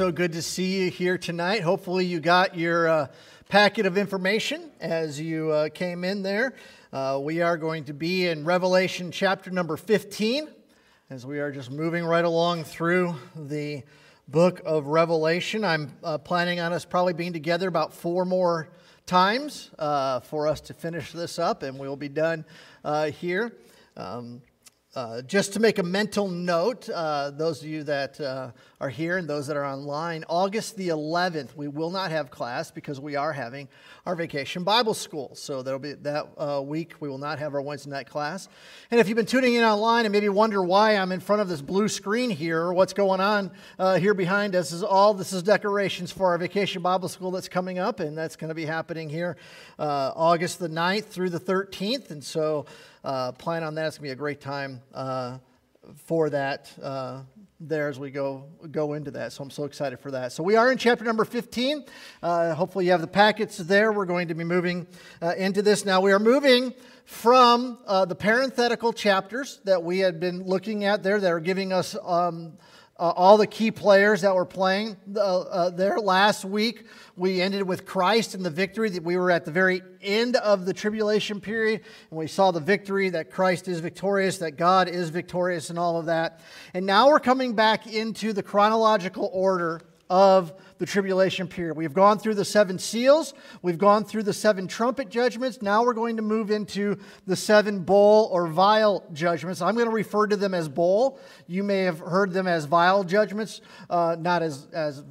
So good to see you here tonight. Hopefully, you got your uh, packet of information as you uh, came in there. Uh, we are going to be in Revelation chapter number 15 as we are just moving right along through the book of Revelation. I'm uh, planning on us probably being together about four more times uh, for us to finish this up, and we'll be done uh, here. Um, uh, just to make a mental note, uh, those of you that uh, are here and those that are online, August the 11th, we will not have class because we are having our vacation Bible school. So that'll be that uh, week. We will not have our Wednesday night class. And if you've been tuning in online and maybe wonder why I'm in front of this blue screen here or what's going on uh, here behind us, is all this is decorations for our vacation Bible school that's coming up, and that's going to be happening here August the 9th through the 13th. And so plan on that. It's going to be a great time uh, for that uh, there as we go go into that. So I'm so excited for that. So we are in chapter number 15. Uh, hopefully you have the packets there. We're going to be moving uh, into this now. We are moving from uh, the parenthetical chapters that we had been looking at there that are giving us. Um, uh, all the key players that were playing uh, uh, there last week. We ended with Christ and the victory that we were at the very end of the tribulation period, and we saw the victory that Christ is victorious, that God is victorious, and all of that. And now we're coming back into the chronological order of the tribulation period. We've gone through the seven seals, we've gone through the seven trumpet judgments. Now we're going to move into the seven bowl or vial judgments. I'm going to refer to them as bowl. You may have heard them as vial judgments, uh, not as, as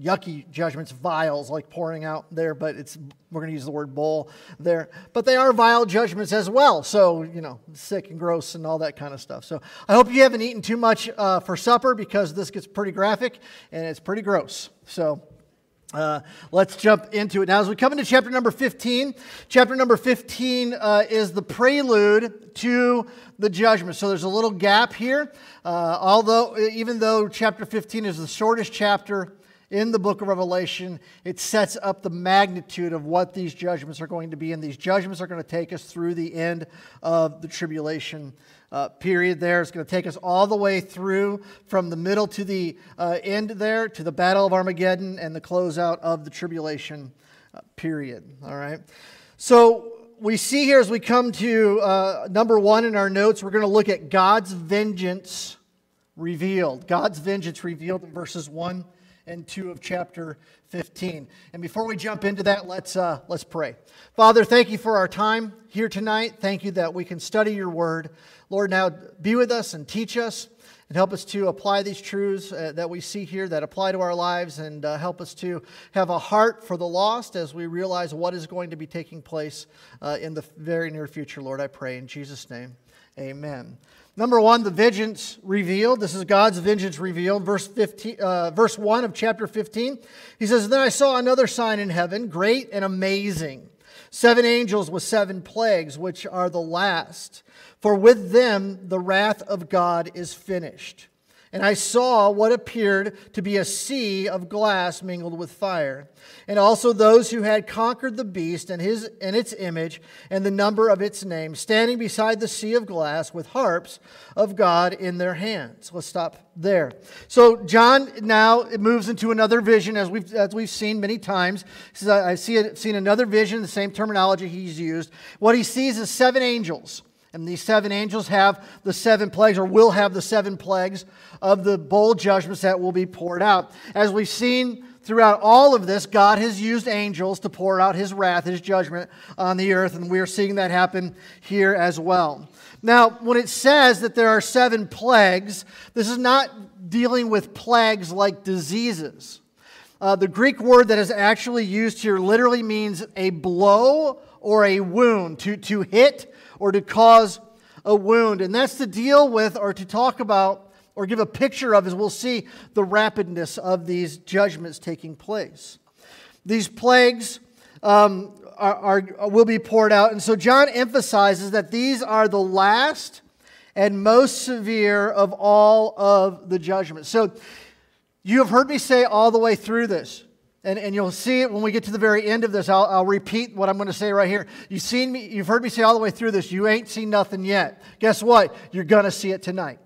yucky judgments, vials like pouring out there, but it's we're going to use the word bowl there. But they are vile judgments as well. So, you know, sick and gross and all that kind of stuff. So I hope you haven't eaten too much uh, for supper because this gets pretty graphic and it's pretty gross. So uh, let's jump into it. Now, as we come into chapter number 15, chapter number 15 uh, is the prelude to the judgment. So there's a little gap here. Uh, although, even though chapter 15 is the shortest chapter in the book of Revelation, it sets up the magnitude of what these judgments are going to be. And these judgments are going to take us through the end of the tribulation uh, period there. It's going to take us all the way through from the middle to the uh, end there to the Battle of Armageddon and the closeout of the tribulation uh, period. All right. So we see here as we come to uh, number one in our notes, we're going to look at God's vengeance revealed. God's vengeance revealed in verses 1 and 2 of chapter 15. And before we jump into that, let's, uh, let's pray. Father, thank you for our time here tonight. Thank you that we can study your word. Lord, now be with us and teach us and help us to apply these truths uh, that we see here that apply to our lives and uh, help us to have a heart for the lost as we realize what is going to be taking place uh, in the very near future, Lord. I pray in Jesus' name. Amen. Number one, the vengeance revealed. This is God's vengeance revealed. Verse, 15, uh, verse 1 of chapter 15. He says, Then I saw another sign in heaven, great and amazing. Seven angels with seven plagues, which are the last. For with them the wrath of God is finished. And I saw what appeared to be a sea of glass mingled with fire, and also those who had conquered the beast and, his, and its image and the number of its name, standing beside the sea of glass with harps of God in their hands. Let's stop there. So John now moves into another vision, as we've, as we've seen many times. He says, I see seen another vision, the same terminology he's used. What he sees is seven angels. And these seven angels have the seven plagues, or will have the seven plagues of the bowl judgments that will be poured out. As we've seen throughout all of this, God has used angels to pour out his wrath, his judgment on the earth, and we are seeing that happen here as well. Now, when it says that there are seven plagues, this is not dealing with plagues like diseases. Uh, the Greek word that is actually used here literally means a blow or a wound, to, to hit or to cause a wound. And that's to deal with or to talk about or give a picture of, as we'll see, the rapidness of these judgments taking place. These plagues um, are, are, will be poured out. And so John emphasizes that these are the last and most severe of all of the judgments. So you have heard me say all the way through this and, and you'll see it when we get to the very end of this. I'll, I'll repeat what I'm going to say right here. You've seen me, you've heard me say all the way through this. You ain't seen nothing yet. Guess what? You're going to see it tonight.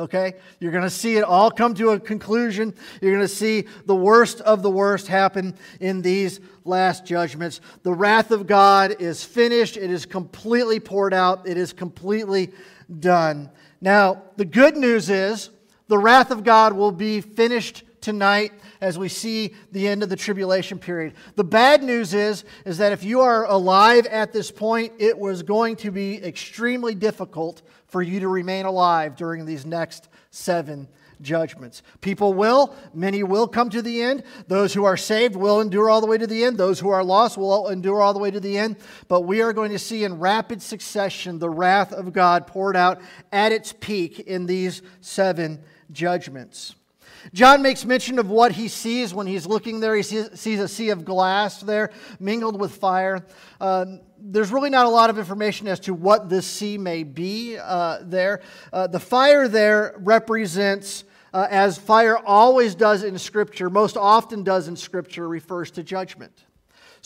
Okay? You're going to see it all come to a conclusion. You're going to see the worst of the worst happen in these last judgments. The wrath of God is finished, it is completely poured out, it is completely done. Now, the good news is the wrath of God will be finished tonight as we see the end of the tribulation period. The bad news is is that if you are alive at this point, it was going to be extremely difficult for you to remain alive during these next 7 judgments. People will, many will come to the end. Those who are saved will endure all the way to the end. Those who are lost will endure all the way to the end. But we are going to see in rapid succession the wrath of God poured out at its peak in these seven judgments. John makes mention of what he sees when he's looking there. He sees, a sea of glass there mingled with fire. Uh, there's really not a lot of information as to what this sea may be uh, there. Uh, the fire there represents, uh, as fire always does in Scripture, most often does in Scripture, refers to judgment.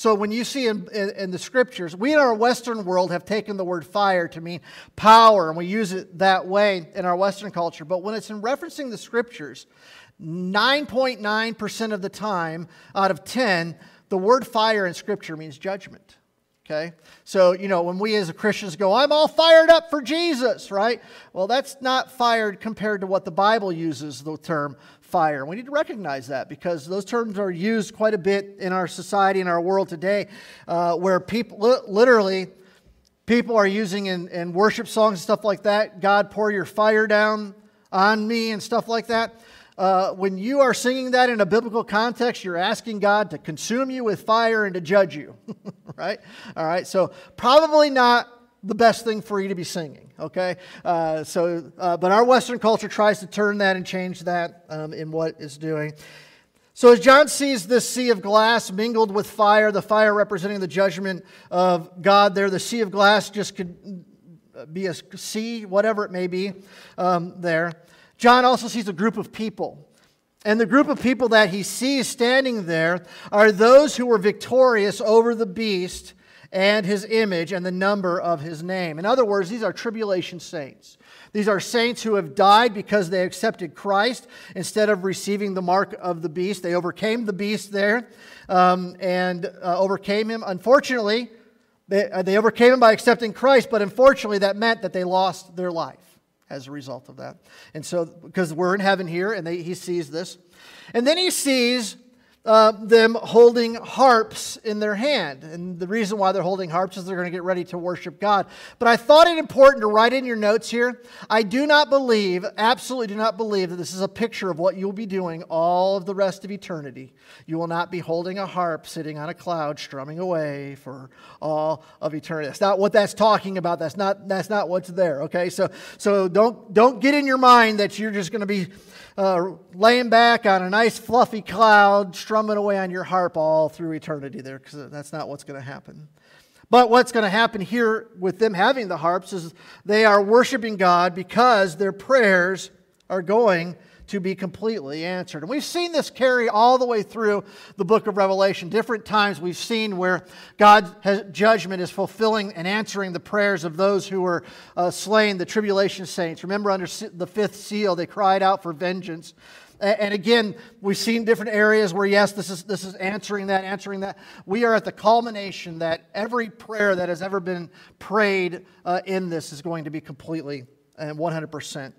So when you see in, in, in, the scriptures, we in our Western world have taken the word fire to mean power, and we use it that way in our Western culture. But when it's in referencing the scriptures, 9.9% of the time out of 10, the word fire in Scripture means judgment. Okay? So, you know, when we as Christians go, I'm all fired up for Jesus, right? Well, that's not fired compared to what the Bible uses the term fire. We need to recognize that because those terms are used quite a bit in our society, in our world today, uh, where people literally people are using in, in worship songs and stuff like that God, pour your fire down on me and stuff like that uh, when you are singing that in a biblical context, you're asking God to consume you with fire and to judge you, right? All right, so probably not the best thing for you to be singing, okay? Uh, so, uh, but our Western culture tries to turn that and change that um, in what it's doing. So, as John sees this sea of glass mingled with fire, the fire representing the judgment of God there, the sea of glass just could be a sea, whatever it may be um, there. John also sees a group of people. And the group of people that he sees standing there are those who were victorious over the beast and his image and the number of his name. In other words, these are tribulation saints. These are saints who have died because they accepted Christ instead of receiving the mark of the beast. They overcame the beast there um, and uh, overcame him. Unfortunately, they, uh, they overcame him by accepting Christ, but unfortunately, that meant that they lost their life as a result of that. And so, because we're in heaven here, and they, he sees this. And then he sees uh, them holding harps in their hand. And the reason why they're holding harps is they're going to get ready to worship God. But I thought it important to write in your notes here. I do not believe, absolutely do not believe, that this is a picture of what you'll be doing all of the rest of eternity. You will not be holding a harp sitting on a cloud strumming away for all of eternity. That's not what that's talking about. That's not, that's not what's there, okay? So, so don't, don't get in your mind that you're just going to be uh, laying back on a nice fluffy cloud, strumming away on your harp all through eternity there, because that's not what's going to happen. But what's going to happen here with them having the harps is they are worshiping God because their prayers are going to be completely answered. And we've seen this carry all the way through the book of Revelation. Different times we've seen where God's judgment is fulfilling and answering the prayers of those who were uh, slain, the tribulation saints. Remember, under the fifth seal, they cried out for vengeance. And again, we've seen different areas where, yes, this is, this is answering that, answering that. We are at the culmination that every prayer that has ever been prayed uh, in this is going to be completely and 100%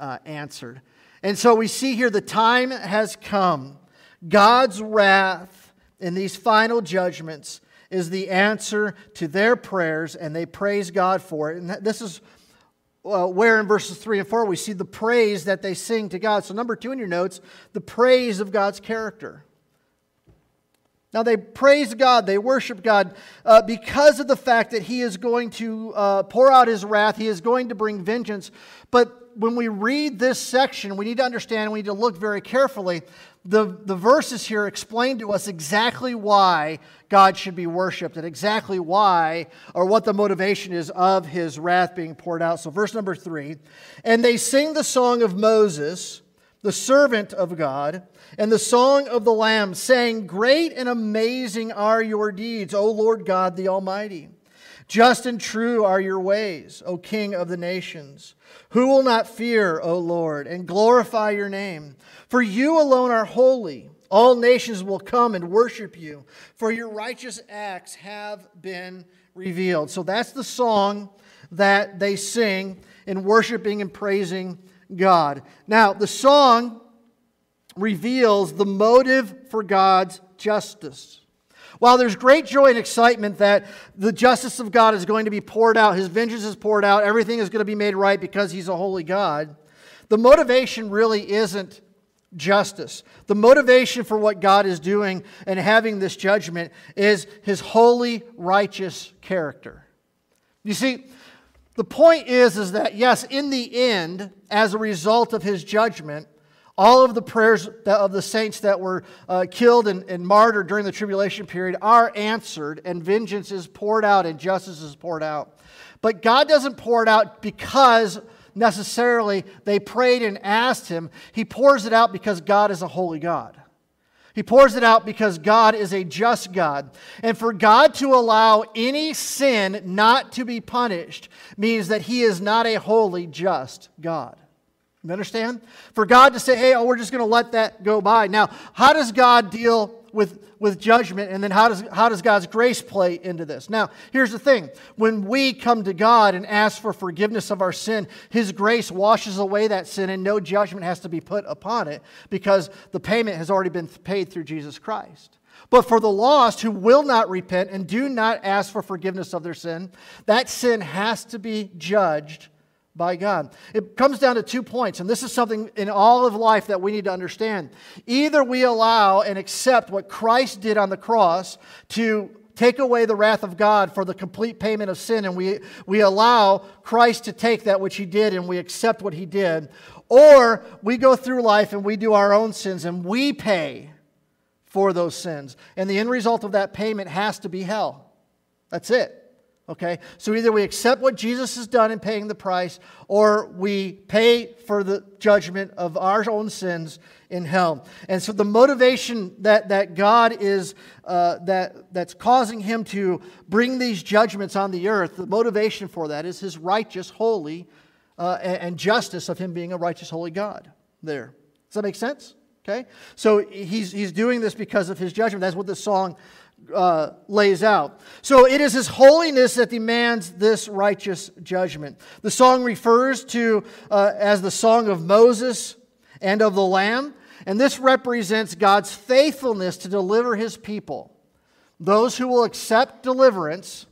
uh, answered. And so we see here the time has come. God's wrath in these final judgments is the answer to their prayers, and they praise God for it. And this is uh, where in verses 3 and 4 we see the praise that they sing to God. So, number two in your notes, the praise of God's character. Now, they praise God, they worship God uh, because of the fact that He is going to uh, pour out His wrath, He is going to bring vengeance. But when we read this section, we need to understand, we need to look very carefully. The, the verses here explain to us exactly why God should be worshiped and exactly why or what the motivation is of his wrath being poured out. So, verse number three and they sing the song of Moses, the servant of God, and the song of the Lamb, saying, Great and amazing are your deeds, O Lord God the Almighty. Just and true are your ways, O King of the nations. Who will not fear, O Lord, and glorify your name? For you alone are holy. All nations will come and worship you, for your righteous acts have been revealed. So that's the song that they sing in worshiping and praising God. Now, the song reveals the motive for God's justice. While there's great joy and excitement that the justice of God is going to be poured out, his vengeance is poured out, everything is going to be made right because he's a holy God, the motivation really isn't justice. The motivation for what God is doing and having this judgment is his holy, righteous character. You see, the point is, is that yes, in the end, as a result of his judgment, all of the prayers of the saints that were uh, killed and, and martyred during the tribulation period are answered, and vengeance is poured out and justice is poured out. But God doesn't pour it out because necessarily they prayed and asked Him. He pours it out because God is a holy God. He pours it out because God is a just God. And for God to allow any sin not to be punished means that He is not a holy, just God. You understand? For God to say, hey, oh, we're just going to let that go by. Now, how does God deal with, with judgment? And then how does, how does God's grace play into this? Now, here's the thing when we come to God and ask for forgiveness of our sin, His grace washes away that sin and no judgment has to be put upon it because the payment has already been paid through Jesus Christ. But for the lost who will not repent and do not ask for forgiveness of their sin, that sin has to be judged by God. It comes down to two points, and this is something in all of life that we need to understand. Either we allow and accept what Christ did on the cross to take away the wrath of God for the complete payment of sin, and we, we allow Christ to take that which he did and we accept what he did, or we go through life and we do our own sins and we pay for those sins. And the end result of that payment has to be hell. That's it. Okay? So either we accept what Jesus has done in paying the price, or we pay for the judgment of our own sins in hell. And so the motivation that, that God is, uh, that, that's causing him to bring these judgments on the earth, the motivation for that is his righteous, holy, uh, and, and justice of him being a righteous, holy God. There. Does that make sense? Okay? So he's, he's doing this because of his judgment. That's what the song uh, lays out. So it is His holiness that demands this righteous judgment. The song refers to uh, as the song of Moses and of the Lamb, and this represents God's faithfulness to deliver His people. Those who will accept deliverance,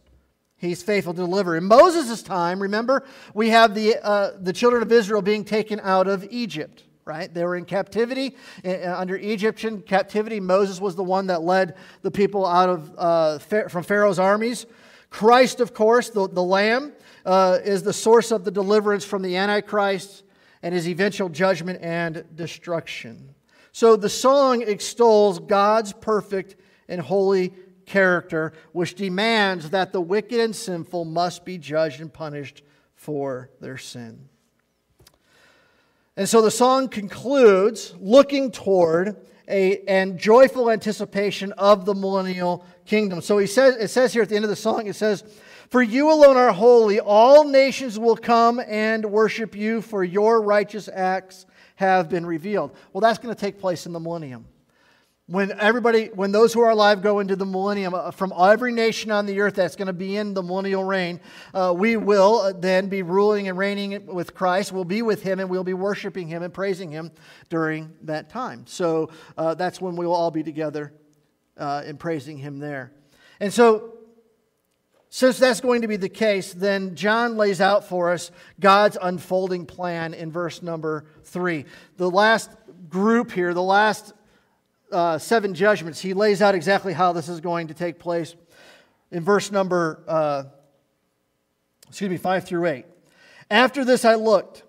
He's faithful to deliver. In Moses' time, remember, we have the, uh, the children of Israel being taken out of Egypt right? They were in captivity under Egyptian captivity. Moses was the one that led the people out of uh, from Pharaoh's armies. Christ, of course, the, the Lamb, uh, is the source of the deliverance from the Antichrist and his eventual judgment and destruction. So the song extols God's perfect and holy character, which demands that the wicked and sinful must be judged and punished for their sin. And so the song concludes looking toward a and joyful anticipation of the millennial kingdom. So he says it says here at the end of the song it says for you alone are holy all nations will come and worship you for your righteous acts have been revealed. Well that's going to take place in the millennium. When everybody, when those who are alive go into the millennium, uh, from every nation on the earth that's going to be in the millennial reign, uh, we will uh, then be ruling and reigning with Christ. We'll be with Him and we'll be worshiping Him and praising Him during that time. So uh, that's when we will all be together uh, in praising Him there. And so, since that's going to be the case, then John lays out for us God's unfolding plan in verse number three. The last group here, the last uh, seven judgments, he lays out exactly how this is going to take place in verse number, uh, excuse me, 5 through 8. After this I looked,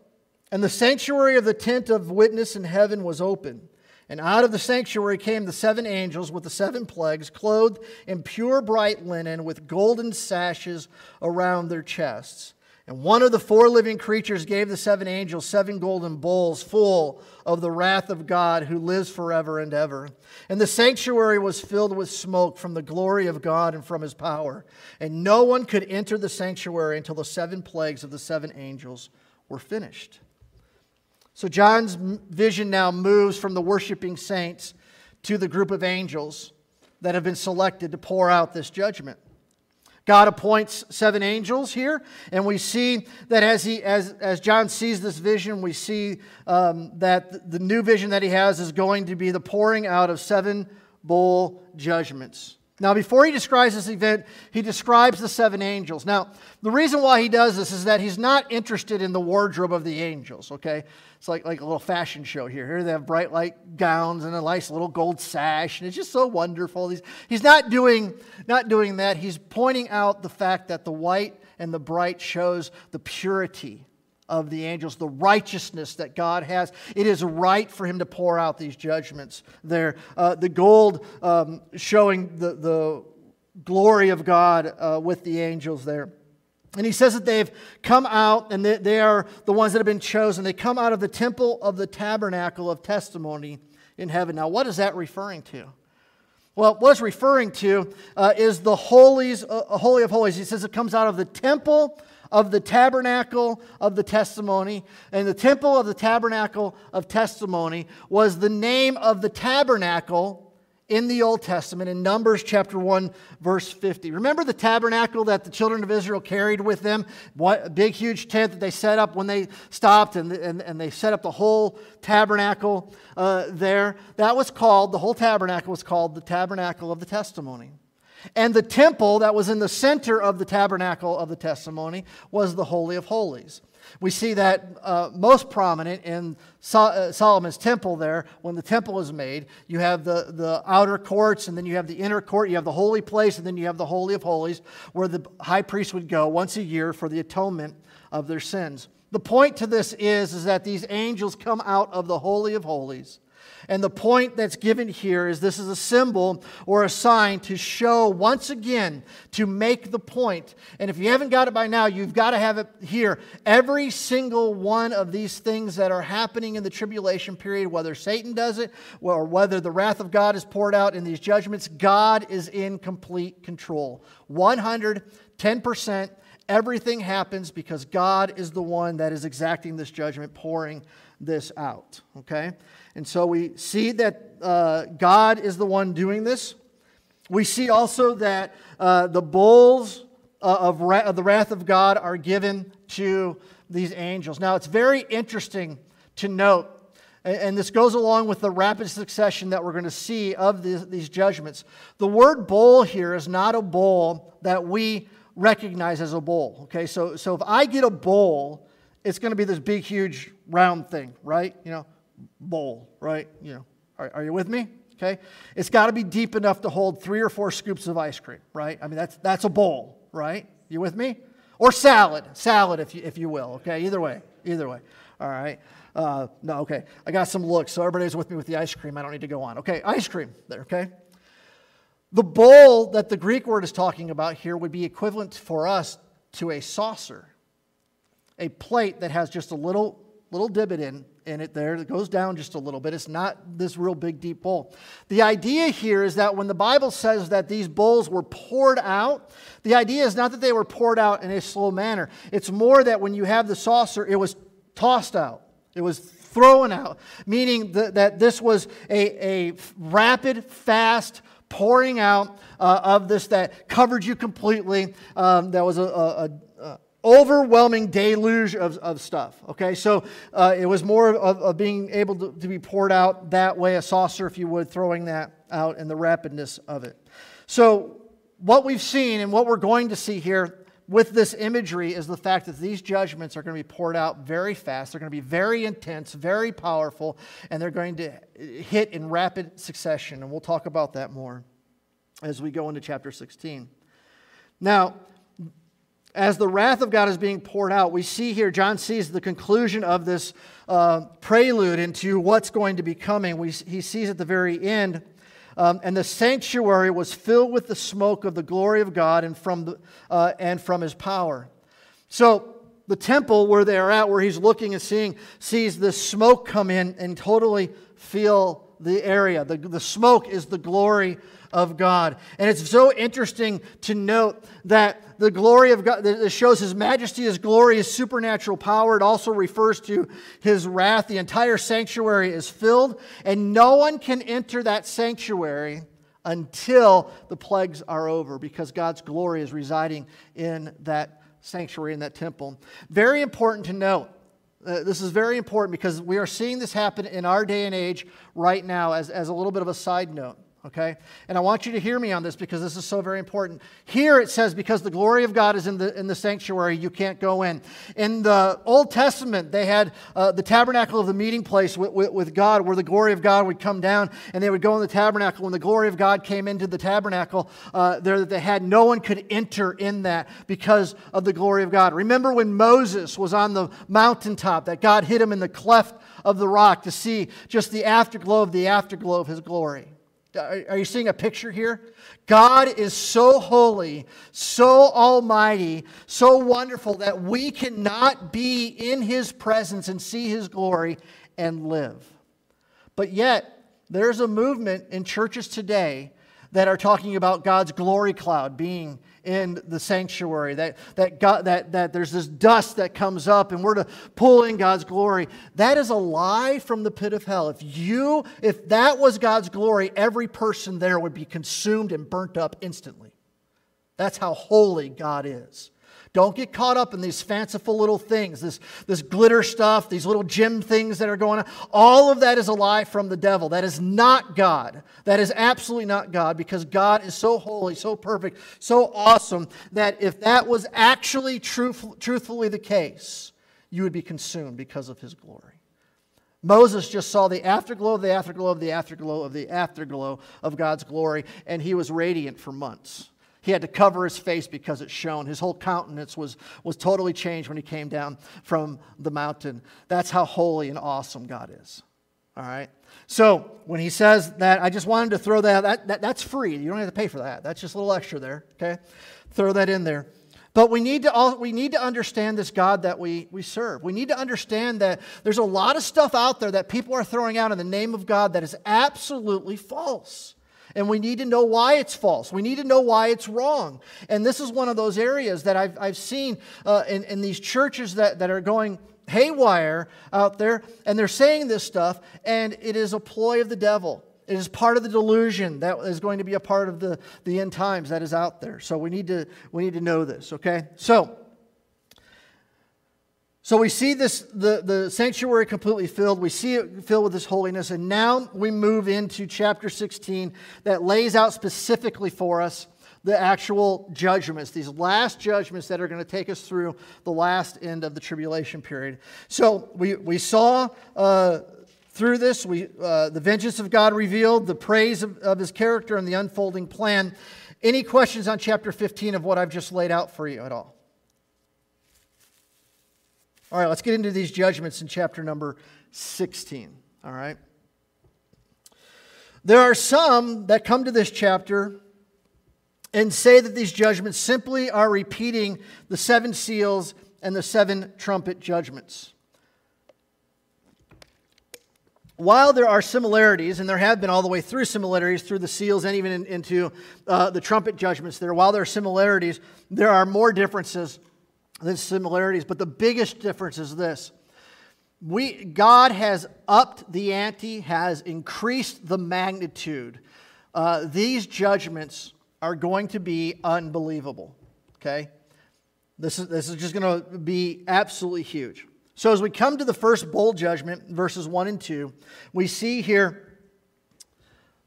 and the sanctuary of the tent of witness in heaven was open. And out of the sanctuary came the seven angels with the seven plagues, clothed in pure bright linen, with golden sashes around their chests. And one of the four living creatures gave the seven angels seven golden bowls full of the wrath of God who lives forever and ever. And the sanctuary was filled with smoke from the glory of God and from his power. And no one could enter the sanctuary until the seven plagues of the seven angels were finished. So John's vision now moves from the worshiping saints to the group of angels that have been selected to pour out this judgment. God appoints seven angels here, and we see that as, he, as, as John sees this vision, we see um, that the new vision that he has is going to be the pouring out of seven bowl judgments. Now, before he describes this event, he describes the seven angels. Now, the reason why he does this is that he's not interested in the wardrobe of the angels, okay? It's like, like a little fashion show here. Here they have bright light gowns and a nice little gold sash, and it's just so wonderful. He's, he's not, doing, not doing that. He's pointing out the fact that the white and the bright shows the purity of the angels, the righteousness that God has. It is right for him to pour out these judgments there. Uh, the gold um, showing the, the glory of God uh, with the angels there. And he says that they've come out, and they, they are the ones that have been chosen. They come out of the temple of the tabernacle of testimony in heaven. Now, what is that referring to? Well, what it's referring to uh, is the holies, uh, holy of holies. He says it comes out of the temple of the tabernacle of the testimony. And the temple of the tabernacle of testimony was the name of the tabernacle in the Old Testament in Numbers chapter 1, verse 50. Remember the tabernacle that the children of Israel carried with them? What, a big, huge tent that they set up when they stopped and, and, and they set up the whole tabernacle uh, there. That was called, the whole tabernacle was called the tabernacle of the testimony. And the temple that was in the center of the tabernacle of the testimony was the Holy of Holies. We see that uh, most prominent in uh, Solomon's temple there. When the temple is made, you have the, the outer courts, and then you have the inner court, you have the holy place, and then you have the Holy of Holies, where the high priest would go once a year for the atonement of their sins. The point to this is, is that these angels come out of the Holy of Holies and the point that's given here is this is a symbol or a sign to show once again, to make the point. And if you haven't got it by now, you've got to have it here. Every single one of these things that are happening in the tribulation period, whether Satan does it or whether the wrath of God is poured out in these judgments, God is in complete control. 110%. Everything happens because God is the one that is exacting this judgment, pouring this out. Okay? And so we see that uh, God is the one doing this. We see also that uh, the bowls uh, of, ra- of the wrath of God are given to these angels. Now, it's very interesting to note and this goes along with the rapid succession that we're going to see of these, judgments. The word bowl here is not a bowl that we recognize as a bowl. Okay, so, so if I get a bowl, it's going to be this big, huge, round thing, right? You know, bowl, right? You know, are, are you with me? Okay. It's got to be deep enough to hold three or four scoops of ice cream, right? I mean, that's, that's a bowl, right? You with me? Or salad, salad, if you, if you will, okay? Either way, either way. All right. Uh, no, okay. I got some looks, so everybody's with me with the ice cream. I don't need to go on. Okay, ice cream there, okay? The bowl that the Greek word is talking about here would be equivalent for us to a saucer, a plate that has just a little, little divot in in it there that goes down just a little bit. It's not this real big, deep bowl. The idea here is that when the Bible says that these bowls were poured out, the idea is not that they were poured out in a slow manner. It's more that when you have the saucer, it was tossed out, it was thrown out, meaning that, that this was a, a rapid, fast, pouring out uh, of this that covered you completely. Um, that was a, a, overwhelming deluge of, of stuff. Okay, so uh, it was more of, of being able to, to, be poured out that way, a saucer, if you would, throwing that out and the rapidness of it. So, what we've seen and what we're going to see here with this imagery is the fact that these judgments are going to be poured out very fast. They're going to be very intense, very powerful, and they're going to hit in rapid succession. And we'll talk about that more as we go into chapter 16. Now, as the wrath of God is being poured out, we see here, John sees the conclusion of this uh, prelude into what's going to be coming. We, he sees at the very end, um, and the sanctuary was filled with the smoke of the glory of God and from, the, uh, and from his power. So, the temple where they are at, where he's looking and seeing, sees the smoke come in and totally fill the area. The, the smoke is the glory of God. And it's so interesting to note that the glory of God, it shows His majesty, His glory, His supernatural power. It also refers to His wrath. The entire sanctuary is filled, and no one can enter that sanctuary until the plagues are over because God's glory is residing in that sanctuary, in that temple. Very important to note. Uh, this is very important because we are seeing this happen in our day and age right now as, as a little bit of a side note okay? And I want you to hear me on this because this is so very important. Here it says, because the glory of God is in the, in the sanctuary, you can't go in. In the Old Testament, they had uh, the tabernacle of the meeting place with, with, with, God, where the glory of God would come down, and they would go in the tabernacle. When the glory of God came into the tabernacle, uh, there that they had no one could enter in that because of the glory of God. Remember when Moses was on the mountaintop, that God hid him in the cleft of the rock to see just the afterglow of the afterglow of his glory. Are you seeing a picture here? God is so holy, so almighty, so wonderful that we cannot be in his presence and see his glory and live. But yet, there's a movement in churches today that are talking about God's glory cloud being in the sanctuary, that, that, God, that, that there's this dust that comes up and we're to pull in God's glory. That is a lie from the pit of hell. If you, if that was God's glory, every person there would be consumed and burnt up instantly. That's how holy God is. Don't get caught up in these fanciful little things, this, this glitter stuff, these little gem things that are going on. All of that is a lie from the devil. That is not God. That is absolutely not God because God is so holy, so perfect, so awesome that if that was actually truth, truthfully the case, you would be consumed because of his glory. Moses just saw the afterglow of the afterglow of the afterglow of the afterglow of God's glory, and he was radiant for months. He had to cover his face because it shone. His whole countenance was, was totally changed when he came down from the mountain. That's how holy and awesome God is. All right? So when he says that, I just wanted to throw that, that, that that's free. You don't have to pay for that. That's just a little extra there, okay? Throw that in there. But we need to all, we need to understand this God that we, we serve. We need to understand that there's a lot of stuff out there that people are throwing out in the name of God that is absolutely false and we need to know why it's false. We need to know why it's wrong. And this is one of those areas that I've, I've seen uh, in, in these churches that, that are going haywire out there, and they're saying this stuff, and it is a ploy of the devil. It is part of the delusion that is going to be a part of the, the end times that is out there. So we need to, we need to know this, okay? So, so we see this the, the sanctuary completely filled. We see it filled with this holiness. And now we move into chapter 16 that lays out specifically for us the actual judgments, these last judgments that are going to take us through the last end of the tribulation period. So we, we saw uh, through this we, uh, the vengeance of God revealed, the praise of, of his character, and the unfolding plan. Any questions on chapter 15 of what I've just laid out for you at all? All right, let's get into these judgments in chapter number 16. All right. There are some that come to this chapter and say that these judgments simply are repeating the seven seals and the seven trumpet judgments. While there are similarities, and there have been all the way through similarities through the seals and even in, into uh, the trumpet judgments there, while there are similarities, there are more differences there's similarities, but the biggest difference is this. We, God has upped the ante, has increased the magnitude. Uh, these judgments are going to be unbelievable. Okay? This is, this is just going to be absolutely huge. So, as we come to the first bowl judgment, verses 1 and 2, we see here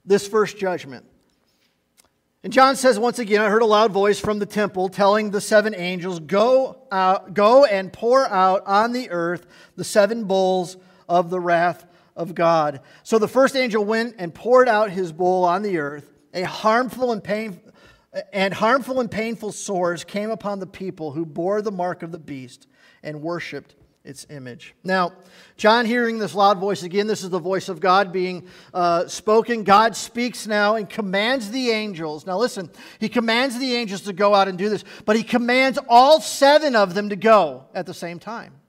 this first judgment. And John says once again, I heard a loud voice from the temple telling the seven angels, Go, out, go and pour out on the earth the seven bowls of the wrath of God. So the first angel went and poured out his bowl on the earth. A harmful and pain, and harmful and painful sores came upon the people who bore the mark of the beast and worshipped its image. Now, John hearing this loud voice again, this is the voice of God being uh, spoken. God speaks now and commands the angels. Now, listen, he commands the angels to go out and do this, but he commands all seven of them to go at the same time.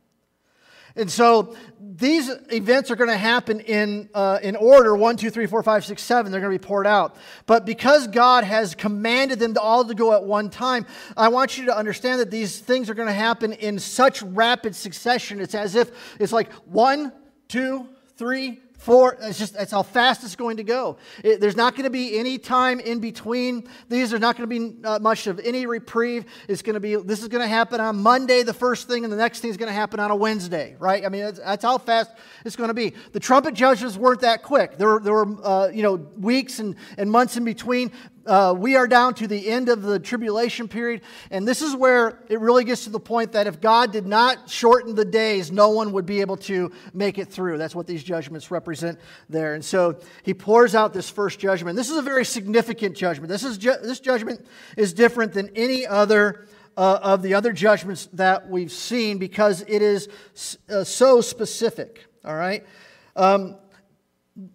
And so these events are going to happen in, uh, in order one, two, three, four, five, six, seven. They're going to be poured out. But because God has commanded them to all to go at one time, I want you to understand that these things are going to happen in such rapid succession. It's as if it's like one, two, three, It's just that's how fast it's going to go. It, there's not going to be any time in between these. There's not going to be uh, much of any reprieve. It's going to be this is going to happen on Monday, the first thing, and the next thing is going to happen on a Wednesday, right? I mean, that's, that's how fast it's going to be. The trumpet judgments weren't that quick. There, there were uh, you know weeks and, and months in between uh, we are down to the end of the tribulation period. And this is where it really gets to the point that if God did not shorten the days, no one would be able to make it through. That's what these judgments represent there. And so he pours out this first judgment. This is a very significant judgment. This, is ju- this judgment is different than any other. Uh, of the other judgments that we've seen because it is uh, so specific. All right? Um,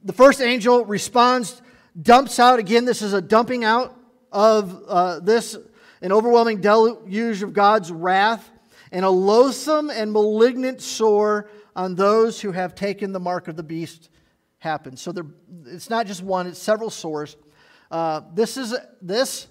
the first angel responds dumps out, again, this is a dumping out of uh, this, an overwhelming deluge of God's wrath, and a loathsome and malignant sore on those who have taken the mark of the beast happens. So there, it's not just one, it's several sores. Uh, this, is, this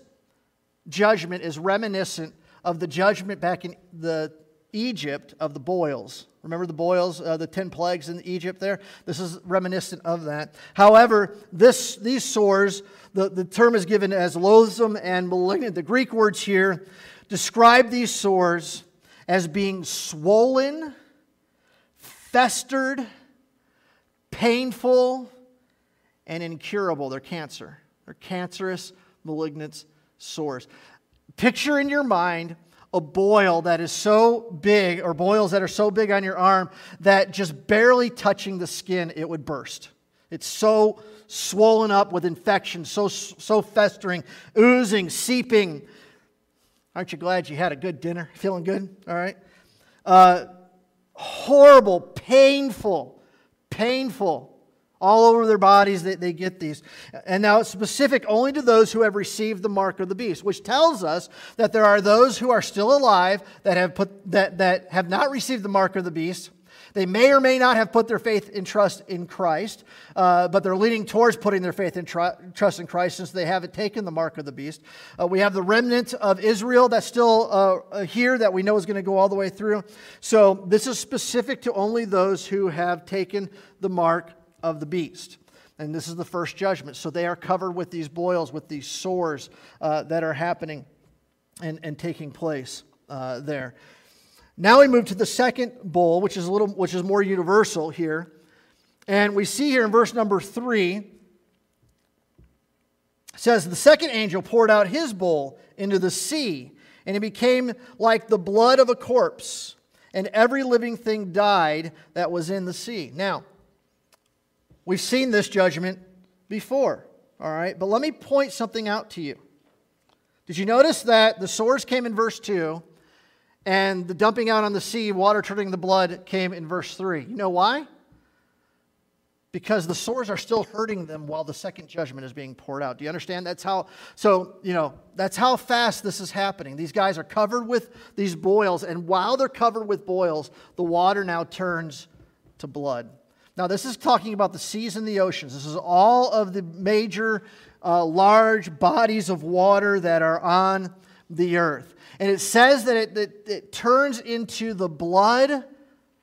judgment is reminiscent of the judgment back in the Egypt of the boils. Remember the boils, uh, the 10 plagues in Egypt there? This is reminiscent of that. However, this, these sores, the, the term is given as loathsome and malignant. The Greek words here describe these sores as being swollen, festered, painful, and incurable. They're cancer. They're cancerous, malignant sores. Picture in your mind a boil that is so big, or boils that are so big on your arm that just barely touching the skin, it would burst. It's so swollen up with infection, so, so festering, oozing, seeping. Aren't you glad you had a good dinner? Feeling good? All right. Uh, horrible, painful, painful all over their bodies, they, they get these. And now it's specific only to those who have received the mark of the beast, which tells us that there are those who are still alive that have, put, that, that have not received the mark of the beast. They may or may not have put their faith and trust in Christ, uh, but they're leaning towards putting their faith and tr- trust in Christ since they haven't taken the mark of the beast. Uh, we have the remnant of Israel that's still uh, here that we know is going to go all the way through. So this is specific to only those who have taken the mark of the beast. And this is the first judgment. So they are covered with these boils, with these sores uh, that are happening and, and taking place uh, there. Now we move to the second bowl, which is a little, which is more universal here, and we see here in verse number three. Says the second angel poured out his bowl into the sea, and it became like the blood of a corpse, and every living thing died that was in the sea. Now, We've seen this judgment before, all right? But let me point something out to you. Did you notice that the sores came in verse 2 and the dumping out on the sea, water turning the blood, came in verse 3? You know why? Because the sores are still hurting them while the second judgment is being poured out. Do you understand? That's how, so, you know, that's how fast this is happening. These guys are covered with these boils, and while they're covered with boils, the water now turns to blood. Now, this is talking about the seas and the oceans. This is all of the major, uh, large bodies of water that are on the earth. And it says that it, it turns into the blood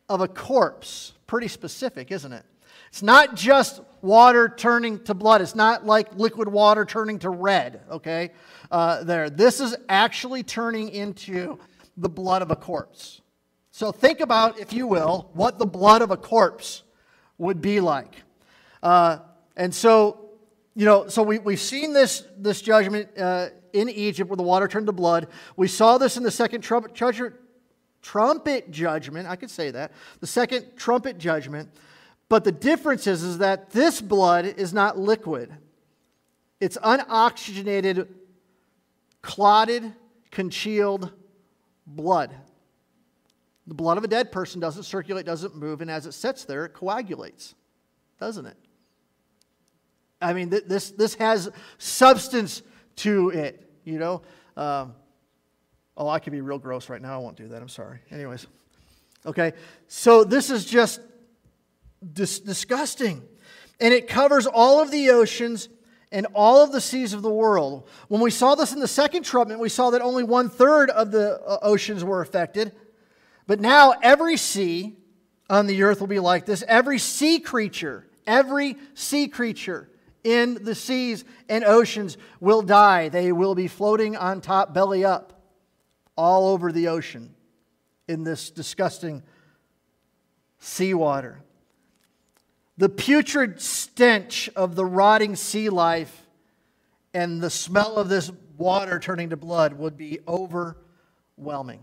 of a corpse. Pretty specific, isn't it? It's not just water turning to blood. It's not like liquid water turning to red, okay? Uh, there. This is actually turning into the blood of a corpse. So think about, if you will, what the blood of a corpse would be like. Uh, and so, you know, so we, we've seen this, this judgment uh, in Egypt where the water turned to blood. We saw this in the second trumpet, trumpet judgment. I could say that. The second trumpet judgment. But the difference is, is that this blood is not liquid, it's unoxygenated, clotted, congealed blood. The blood of a dead person doesn't circulate, doesn't move, and as it sits there, it coagulates, doesn't it? I mean, th- this, this has substance to it, you know? Um, oh, I could be real gross right now. I won't do that. I'm sorry. Anyways, okay. So this is just dis- disgusting. And it covers all of the oceans and all of the seas of the world. When we saw this in the second trumpet, we saw that only one third of the uh, oceans were affected. But now every sea on the earth will be like this. Every sea creature, every sea creature in the seas and oceans will die. They will be floating on top, belly up, all over the ocean in this disgusting seawater. The putrid stench of the rotting sea life and the smell of this water turning to blood would be overwhelming.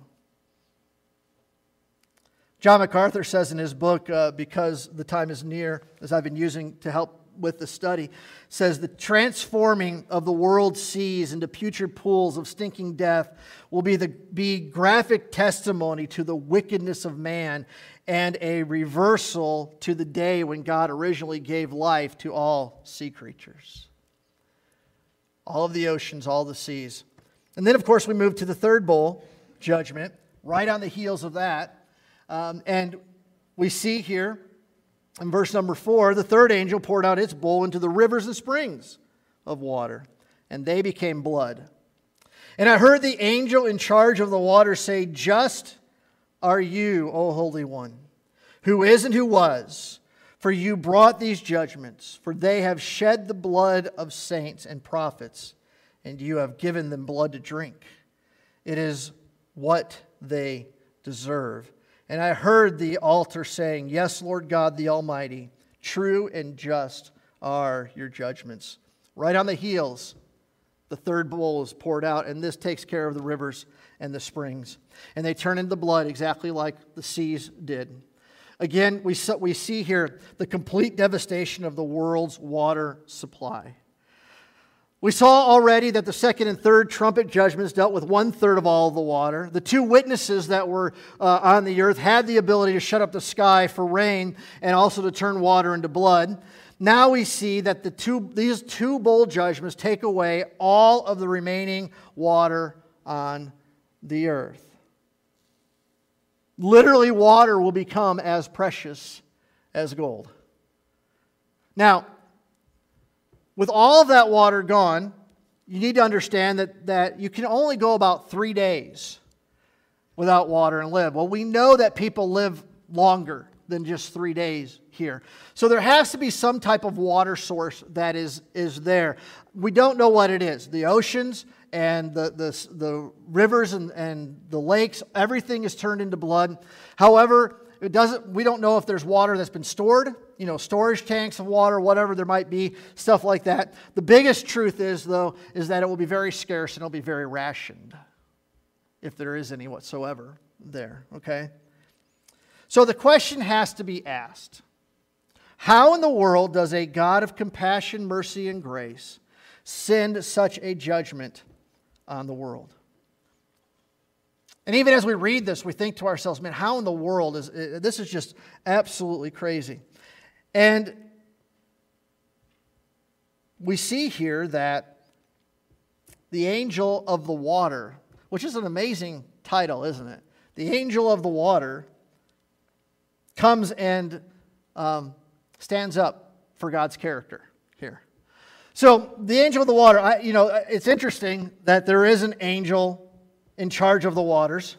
John MacArthur says in his book, uh, Because the Time is Near, as I've been using to help with the study, says the transforming of the world's seas into putrid pools of stinking death will be, the, be graphic testimony to the wickedness of man and a reversal to the day when God originally gave life to all sea creatures. All of the oceans, all the seas. And then, of course, we move to the third bowl, judgment, right on the heels of that. Um, and we see here in verse number four the third angel poured out its bowl into the rivers and springs of water, and they became blood. And I heard the angel in charge of the water say, Just are you, O Holy One, who is and who was, for you brought these judgments, for they have shed the blood of saints and prophets, and you have given them blood to drink. It is what they deserve. And I heard the altar saying, Yes, Lord God the Almighty, true and just are your judgments. Right on the heels, the third bowl is poured out, and this takes care of the rivers and the springs. And they turn into blood exactly like the seas did. Again, we see here the complete devastation of the world's water supply. We saw already that the second and third trumpet judgments dealt with one third of all of the water. The two witnesses that were uh, on the earth had the ability to shut up the sky for rain and also to turn water into blood. Now we see that the two, these two bowl judgments take away all of the remaining water on the earth. Literally, water will become as precious as gold. Now, with all of that water gone, you need to understand that, that you can only go about three days without water and live. Well, we know that people live longer than just three days here. So there has to be some type of water source that is, is there. We don't know what it is. The oceans and the, the, the rivers and, and the lakes, everything is turned into blood. However, it doesn't, we don't know if there's water that's been stored, you know, storage tanks of water, whatever there might be, stuff like that. The biggest truth is, though, is that it will be very scarce and it'll be very rationed, if there is any whatsoever there, okay? So the question has to be asked How in the world does a God of compassion, mercy, and grace send such a judgment on the world? And even as we read this, we think to ourselves, man, how in the world is this is just absolutely crazy. And we see here that the angel of the water, which is an amazing title, isn't it? The angel of the water comes and um, stands up for God's character here. So the angel of the water, I, you know, it's interesting that there is an angel in charge of the waters.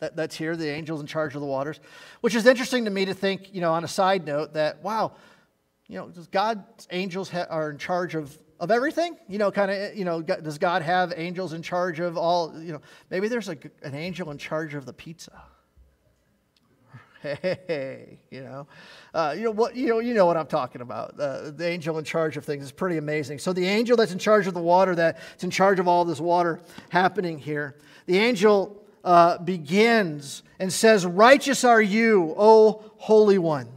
That, that's here, the angels in charge of the waters, which is interesting to me to think, you know, on a side note, that, wow, you know, does God's angels ha- are in charge of, of everything? You know, kind of, you know, does God have angels in charge of all, you know, maybe there's a, an angel in charge of the pizza. Hey, you know, uh, you know what you know. You know what I'm talking about. Uh, the angel in charge of things is pretty amazing. So the angel that's in charge of the water, that's in charge of all this water happening here, the angel uh, begins and says, Righteous are you, O Holy One.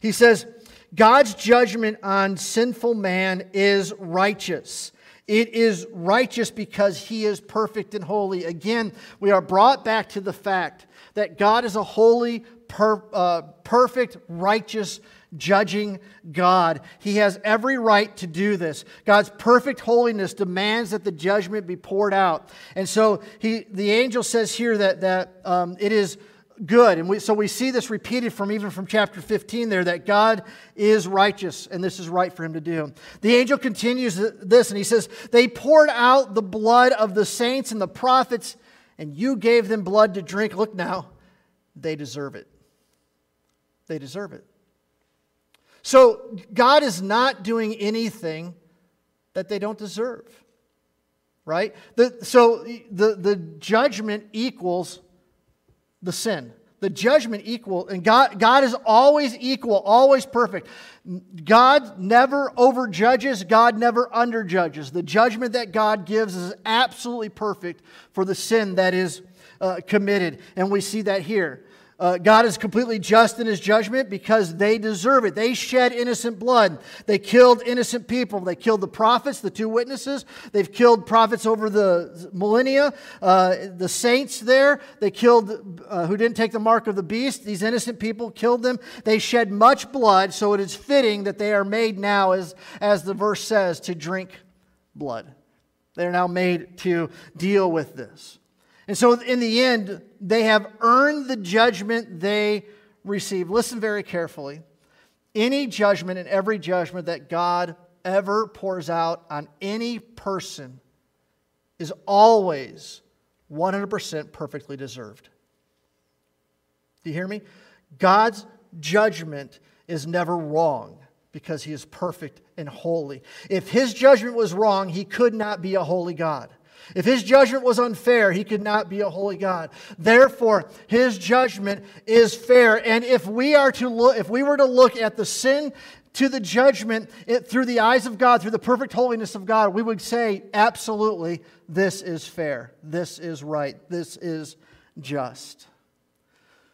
He says, God's judgment on sinful man is righteous. It is righteous because he is perfect and holy. Again, we are brought back to the fact that God is a holy, per, uh, perfect, righteous, judging God. He has every right to do this. God's perfect holiness demands that the judgment be poured out. And so he, the angel says here that, that um, it is good. And we, so we see this repeated from even from chapter 15 there that God is righteous and this is right for him to do. The angel continues this and he says, They poured out the blood of the saints and the prophets, and you gave them blood to drink. Look now, they deserve it. They deserve it. So God is not doing anything that they don't deserve. Right? The, so the, the judgment equals the sin. The judgment equal, and God, God is always equal, always perfect. God never overjudges, God never underjudges. The judgment that God gives is absolutely perfect for the sin that is uh, committed. And we see that here. Uh, God is completely just in his judgment because they deserve it. They shed innocent blood. They killed innocent people. They killed the prophets, the two witnesses. They've killed prophets over the millennia, uh, the saints there. They killed uh, who didn't take the mark of the beast. These innocent people killed them. They shed much blood, so it is fitting that they are made now, as, as the verse says, to drink blood. They are now made to deal with this. And so, in the end, they have earned the judgment they receive. Listen very carefully. Any judgment and every judgment that God ever pours out on any person is always 100% perfectly deserved. Do you hear me? God's judgment is never wrong because he is perfect and holy. If his judgment was wrong, he could not be a holy God. If his judgment was unfair, he could not be a holy God. Therefore, his judgment is fair. And if we are to look, if we were to look at the sin to the judgment it, through the eyes of God, through the perfect holiness of God, we would say, absolutely, this is fair. This is right. This is just.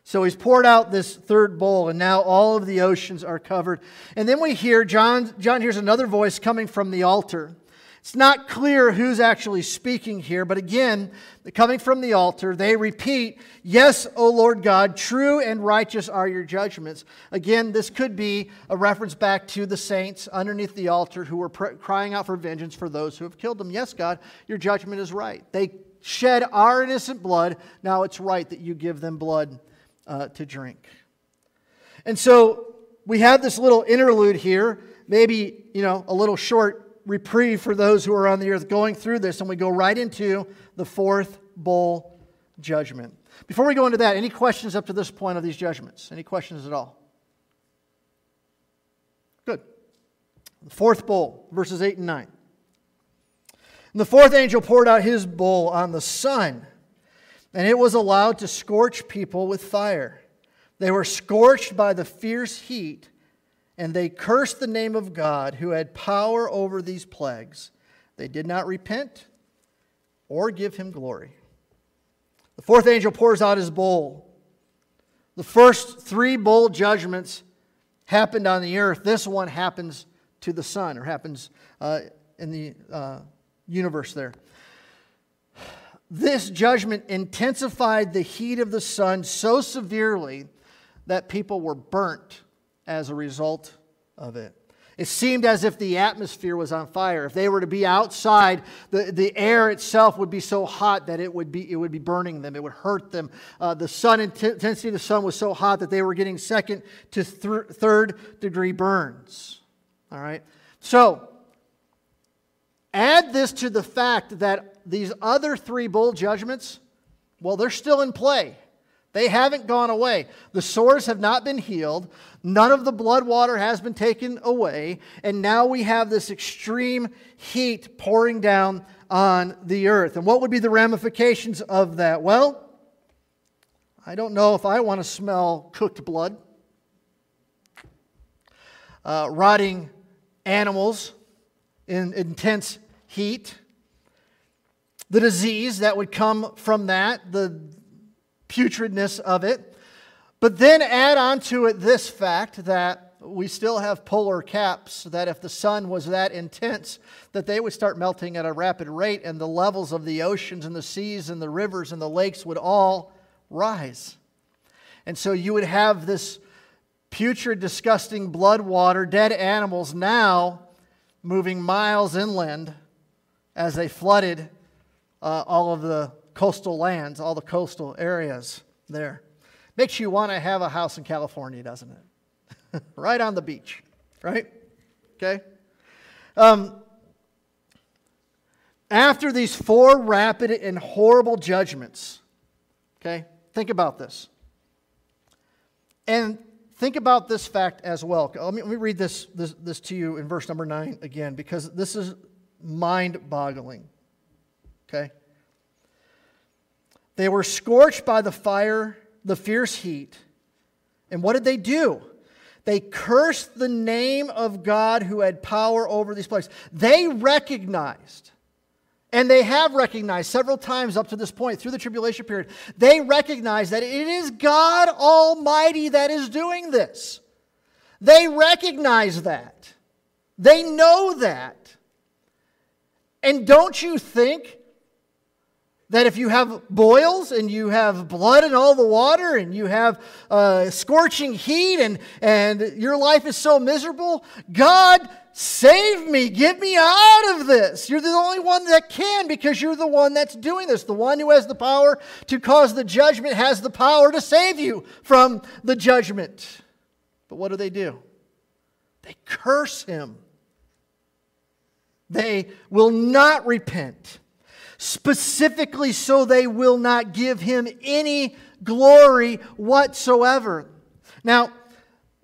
So he's poured out this third bowl, and now all of the oceans are covered. And then we hear John, John hears another voice coming from the altar. It's not clear who's actually speaking here, but again, coming from the altar, they repeat, Yes, O Lord God, true and righteous are your judgments. Again, this could be a reference back to the saints underneath the altar who were pr- crying out for vengeance for those who have killed them. Yes, God, your judgment is right. They shed our innocent blood. Now it's right that you give them blood uh, to drink. And so we have this little interlude here, maybe, you know, a little short reprieve for those who are on the earth going through this, and we go right into the fourth bowl judgment. Before we go into that, any questions up to this point of these judgments? Any questions at all? Good. The fourth bowl, verses 8 and 9. And the fourth angel poured out his bowl on the sun, and it was allowed to scorch people with fire. They were scorched by the fierce heat and they cursed the name of God who had power over these plagues. They did not repent or give him glory. The fourth angel pours out his bowl. The first three bowl judgments happened on the earth. This one happens to the sun, or happens uh, in the uh, universe there. This judgment intensified the heat of the sun so severely that people were burnt as a result of it. It seemed as if the atmosphere was on fire. If they were to be outside, the, the air itself would be so hot that it would be, it would be burning them. It would hurt them. Uh, the sun intensity of the sun was so hot that they were getting second to th- third degree burns. All right? So, add this to the fact that these other three bowl judgments, well, they're still in play. They haven't gone away. The sores have not been healed. None of the blood water has been taken away. And now we have this extreme heat pouring down on the earth. And what would be the ramifications of that? Well, I don't know if I want to smell cooked blood, uh, rotting animals in intense heat, the disease that would come from that, the putridness of it. But then add on to it this fact that we still have polar caps that if the sun was that intense, that they would start melting at a rapid rate and the levels of the oceans and the seas and the rivers and the lakes would all rise. And so you would have this putrid, disgusting blood water, dead animals now moving miles inland as they flooded uh, all of the coastal lands, all the coastal areas there. Makes you want to have a house in California, doesn't it? right on the beach, right? Okay? Um, after these four rapid and horrible judgments, okay, think about this. And think about this fact as well. Let me, let me read this, this, this to you in verse number 9 again, because this is mind boggling. Okay? They were scorched by the fire, the fierce heat. And what did they do? They cursed the name of God who had power over these places. They recognized, and they have recognized several times up to this point through the tribulation period, they recognize that it is God Almighty that is doing this. They recognize that. They know that. And don't you think that if you have boils and you have blood in all the water and you have uh, scorching heat and, and your life is so miserable, God, save me, get me out of this. You're the only one that can because you're the one that's doing this. The one who has the power to cause the judgment has the power to save you from the judgment. But what do they do? They curse him. They will not repent specifically so they will not give him any glory whatsoever. Now,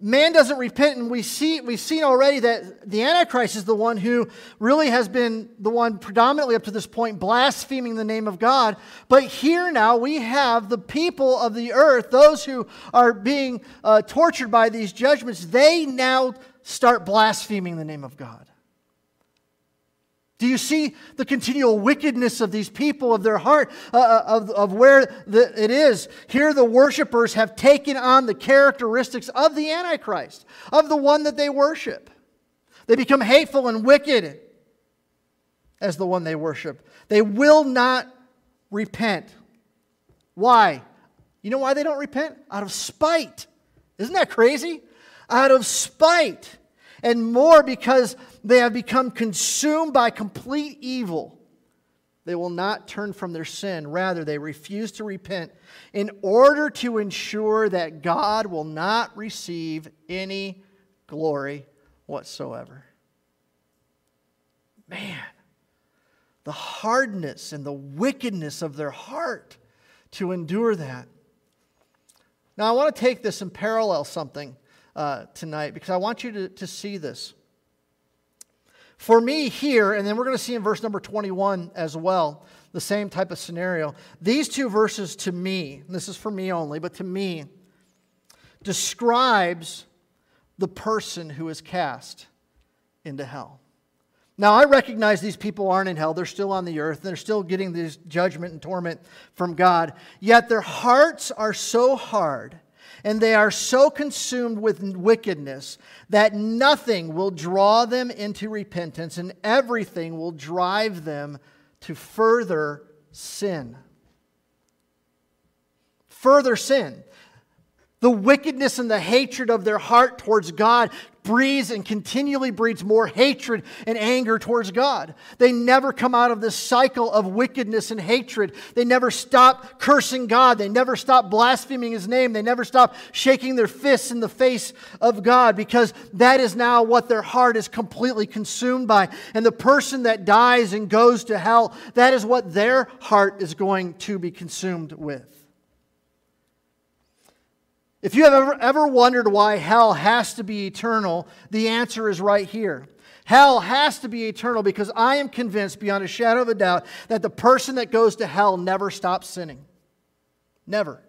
man doesn't repent, and we see, we've seen already that the Antichrist is the one who really has been the one predominantly up to this point blaspheming the name of God. But here now we have the people of the earth, those who are being uh, tortured by these judgments, they now start blaspheming the name of God. Do you see the continual wickedness of these people, of their heart, uh, uh, of, of where the, it is? Here, the worshipers have taken on the characteristics of the Antichrist, of the one that they worship. They become hateful and wicked as the one they worship. They will not repent. Why? You know why they don't repent? Out of spite. Isn't that crazy? Out of spite and more because they have become consumed by complete evil. They will not turn from their sin. Rather, they refuse to repent in order to ensure that God will not receive any glory whatsoever. Man, the hardness and the wickedness of their heart to endure that. Now, I want to take this and parallel something uh, tonight because I want you to, to see this. For me, here, and then we're going to see in verse number 21 as well, the same type of scenario. These two verses to me, this is for me only, but to me, describes the person who is cast into hell. Now, I recognize these people aren't in hell. They're still on the earth. They're still getting this judgment and torment from God. Yet their hearts are so hard and they are so consumed with wickedness that nothing will draw them into repentance and everything will drive them to further sin. Further sin. The wickedness and the hatred of their heart towards God breeds and continually breeds more hatred and anger towards God. They never come out of this cycle of wickedness and hatred. They never stop cursing God. They never stop blaspheming His name. They never stop shaking their fists in the face of God because that is now what their heart is completely consumed by. And the person that dies and goes to hell, that is what their heart is going to be consumed with. If you have ever, ever wondered why hell has to be eternal, the answer is right here. Hell has to be eternal because I am convinced beyond a shadow of a doubt that the person that goes to hell never stops sinning. Never.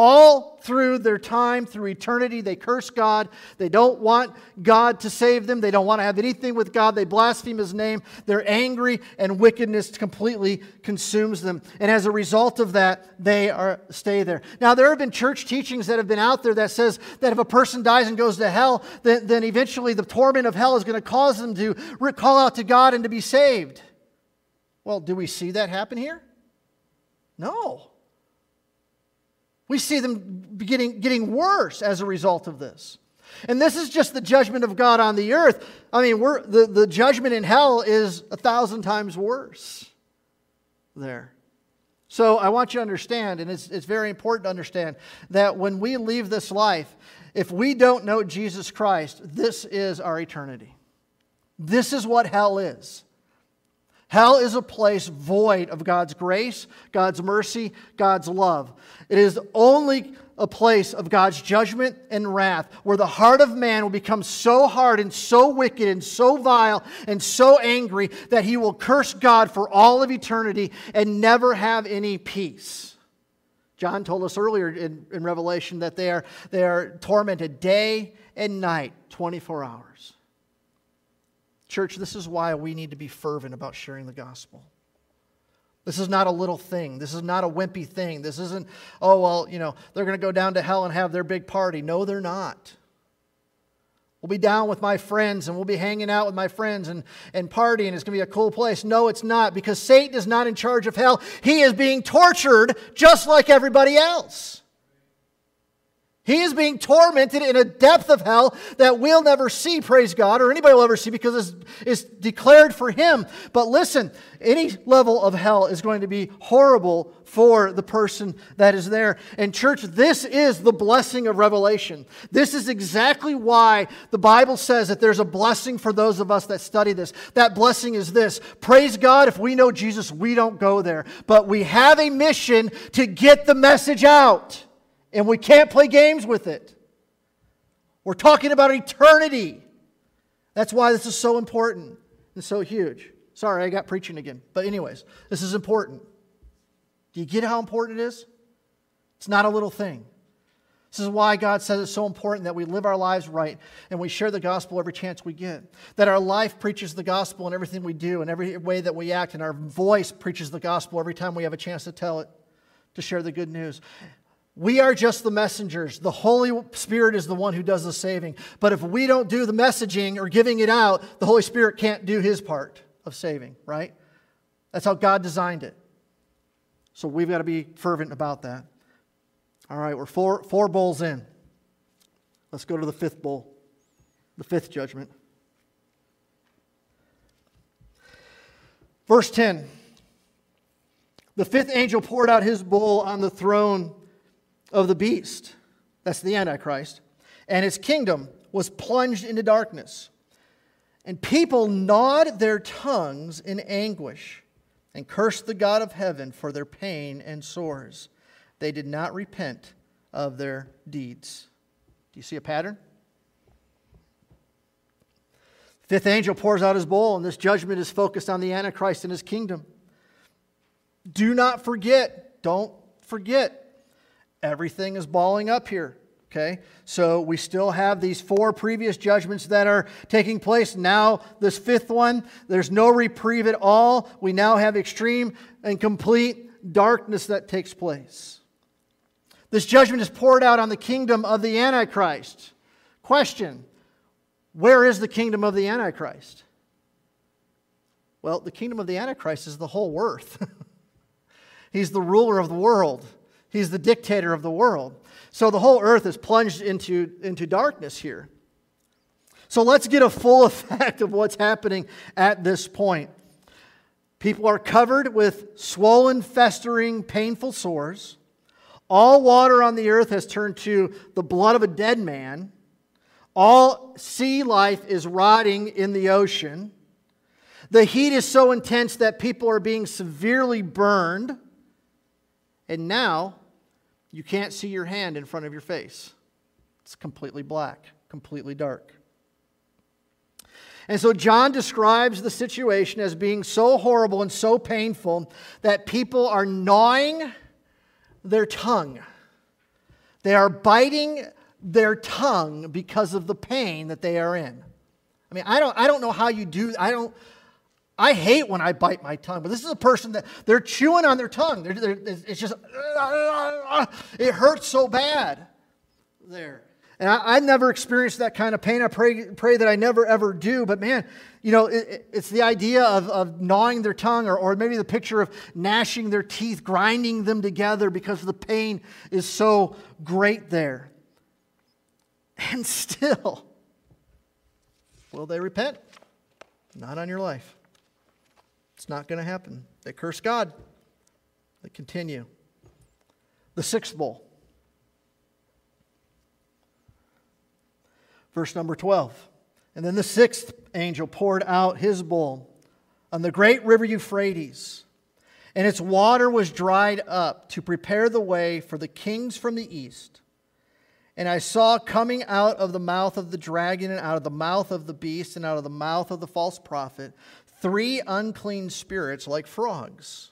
All through their time, through eternity, they curse God. They don't want God to save them. They don't want to have anything with God. They blaspheme His name. They're angry, and wickedness completely consumes them. And as a result of that, they are stay there. Now, there have been church teachings that have been out there that says that if a person dies and goes to hell, then, then eventually the torment of hell is going to cause them to call out to God and to be saved. Well, do we see that happen here? No. We see them getting, getting worse as a result of this. And this is just the judgment of God on the earth. I mean, we're, the, the judgment in hell is a thousand times worse there. So I want you to understand, and it's, it's very important to understand, that when we leave this life, if we don't know Jesus Christ, this is our eternity. This is what hell is. Hell is a place void of God's grace, God's mercy, God's love. It is only a place of God's judgment and wrath where the heart of man will become so hard and so wicked and so vile and so angry that he will curse God for all of eternity and never have any peace. John told us earlier in, in Revelation that they are, they are tormented day and night, 24 hours. Church, this is why we need to be fervent about sharing the gospel. This is not a little thing. This is not a wimpy thing. This isn't, oh, well, you know, they're going to go down to hell and have their big party. No, they're not. We'll be down with my friends and we'll be hanging out with my friends and, and partying. It's going to be a cool place. No, it's not because Satan is not in charge of hell. He is being tortured just like everybody else. He is being tormented in a depth of hell that we'll never see, praise God, or anybody will ever see because it's, it's declared for him. But listen, any level of hell is going to be horrible for the person that is there. And, church, this is the blessing of Revelation. This is exactly why the Bible says that there's a blessing for those of us that study this. That blessing is this praise God, if we know Jesus, we don't go there. But we have a mission to get the message out and we can't play games with it. We're talking about eternity. That's why this is so important and so huge. Sorry, I got preaching again. But, anyways, this is important. Do you get how important it is? It's not a little thing. This is why God says it's so important that we live our lives right and we share the gospel every chance we get. That our life preaches the gospel in everything we do and every way that we act, and our voice preaches the gospel every time we have a chance to tell it, to share the good news. We are just the messengers. The Holy Spirit is the one who does the saving. But if we don't do the messaging or giving it out, the Holy Spirit can't do his part of saving, right? That's how God designed it. So we've got to be fervent about that. All right, we're four, four bowls in. Let's go to the fifth bowl, the fifth judgment. Verse 10 The fifth angel poured out his bowl on the throne of the beast, that's the Antichrist, and his kingdom was plunged into darkness. And people gnawed their tongues in anguish and cursed the God of heaven for their pain and sores. They did not repent of their deeds. Do you see a pattern? Fifth angel pours out his bowl, and this judgment is focused on the Antichrist and his kingdom. Do not forget, don't forget everything is balling up here. Okay, so we still have these four previous judgments that are taking place. Now, this fifth one, there's no reprieve at all. We now have extreme and complete darkness that takes place. This judgment is poured out on the kingdom of the Antichrist. Question Where is the kingdom of the Antichrist? Well, the kingdom of the Antichrist is the whole earth. He's the ruler of the world. He's the dictator of the world. So the whole earth is plunged into, into darkness here. So let's get a full effect of what's happening at this point. People are covered with swollen, festering, painful sores. All water on the earth has turned to the blood of a dead man. All sea life is rotting in the ocean. The heat is so intense that people are being severely burned. And now you can't see your hand in front of your face. It's completely black, completely dark. And so John describes the situation as being so horrible and so painful that people are gnawing their tongue. They are biting their tongue because of the pain that they are in. I mean, I don't, I don't know how you do, I don't, I hate when I bite my tongue, but this is a person that they're chewing on their tongue. They're, they're, it's just, it hurts so bad there. And I, have never experienced that kind of pain. I pray, pray that I never ever do. But man, you know, it, it's the idea of, of gnawing their tongue, or, or maybe the picture of gnashing their teeth, grinding them together because the pain is so great there. And still, will they repent? Not on your life. Not going to happen. They curse God. They continue. The sixth bowl. Verse number 12. And then the sixth angel poured out his bowl on the great river Euphrates, and its water was dried up to prepare the way for the kings from the east. And I saw coming out of the mouth of the dragon, and out of the mouth of the beast, and out of the mouth of the false prophet, three unclean spirits like frogs.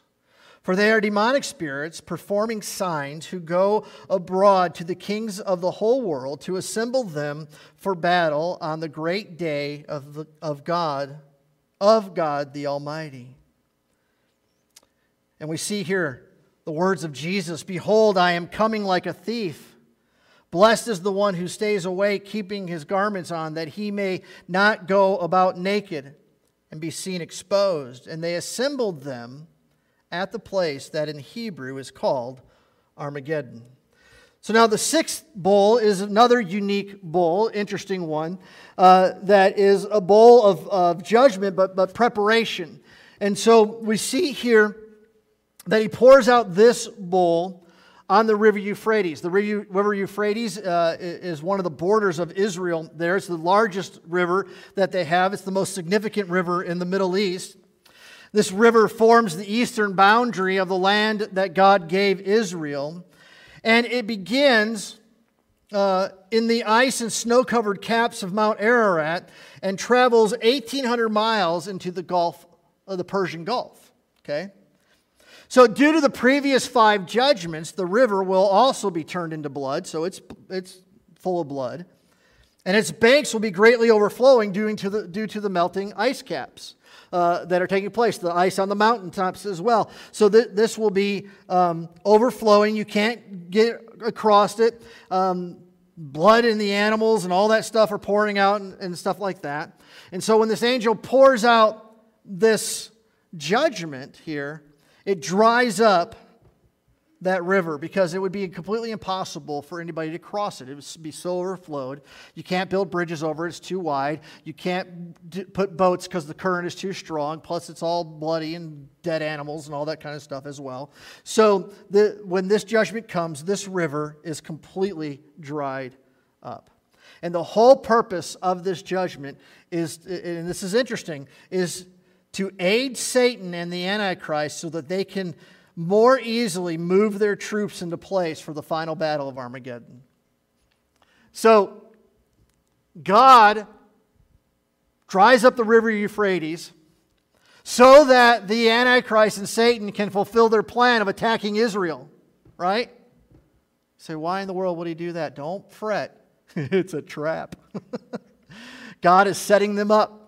For they are demonic spirits performing signs who go abroad to the kings of the whole world to assemble them for battle on the great day of, the, of God, of God the Almighty. And we see here the words of Jesus Behold, I am coming like a thief. Blessed is the one who stays awake, keeping his garments on, that he may not go about naked and be seen exposed. And they assembled them at the place that in Hebrew is called Armageddon. So now the sixth bowl is another unique bowl, interesting one, uh, that is a bowl of, of judgment, but, but preparation. And so we see here that he pours out this bowl on the river Euphrates. The river Euphrates uh, is one of the borders of Israel there. It's the largest river that they have, it's the most significant river in the Middle East. This river forms the eastern boundary of the land that God gave Israel. And it begins uh, in the ice and snow covered caps of Mount Ararat and travels 1,800 miles into the Gulf of the Persian Gulf. Okay? So, due to the previous five judgments, the river will also be turned into blood, so it's, it's full of blood. And its banks will be greatly overflowing due to the, due to the melting ice caps uh, that are taking place, the ice on the mountaintops as well. So th- this will be um, overflowing. You can't get across it. Um, blood in the animals and all that stuff are pouring out and, and stuff like that. And so when this angel pours out this judgment here, it dries up that river because it would be completely impossible for anybody to cross it. It would be so overflowed. You can't build bridges over it, it's too wide. You can't d- put boats because the current is too strong. Plus, it's all bloody and dead animals and all that kind of stuff as well. So, the, when this judgment comes, this river is completely dried up. And the whole purpose of this judgment is, and this is interesting, is to aid Satan and the Antichrist so that they can more easily move their troops into place for the final battle of Armageddon. So, God dries up the river Euphrates so that the Antichrist and Satan can fulfill their plan of attacking Israel, right? Say, why in the world would he do that? Don't fret. it's a trap. God is setting them up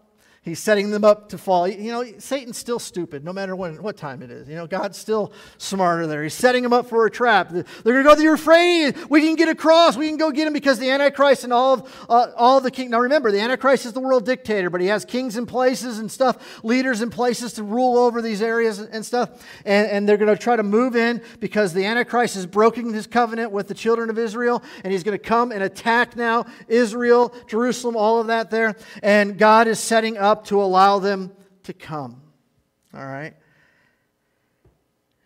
He's setting them up to fall. You know, Satan's still stupid no matter when, what time it is. You know, God's still smarter there. He's setting them up for a trap. They're going to go, you're afraid. We can get across. We can go get him because the Antichrist and all of, uh, all the king. Now remember, the Antichrist is the world dictator, but he has kings in places and stuff, leaders in places to rule over these areas and stuff. And, and they're going to try to move in because the Antichrist is broken his covenant with the children of Israel. And he's going to come and attack now Israel, Jerusalem, all of that there. And God is setting up up to allow them to come. All right?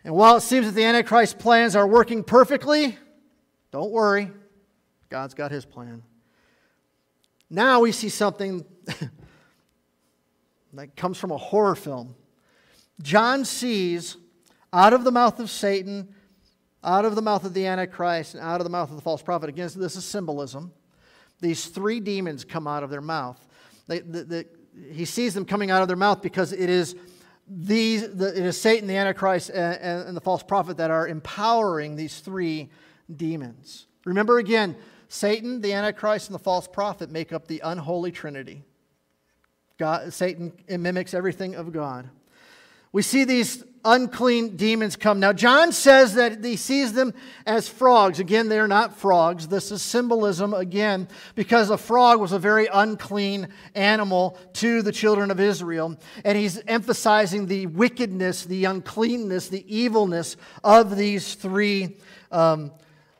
And while it seems that the Antichrist plans are working perfectly, don't worry. God's got his plan. Now we see something that comes from a horror film. John sees out of the mouth of Satan, out of the mouth of the Antichrist, and out of the mouth of the false prophet. Again, this is symbolism. These three demons come out of their mouth. They, the, the, he sees them coming out of their mouth because it is these, the, it is Satan, the Antichrist, and, and, the false prophet that are empowering these three demons. Remember again, Satan, the Antichrist, and the false prophet make up the unholy trinity. God, Satan mimics everything of God. We see these unclean demons come. Now, John says that he sees them as frogs. Again, they're not frogs. This is symbolism, again, because a frog was a very unclean animal to the children of Israel. And he's emphasizing the wickedness, the uncleanness, the evilness of these three um,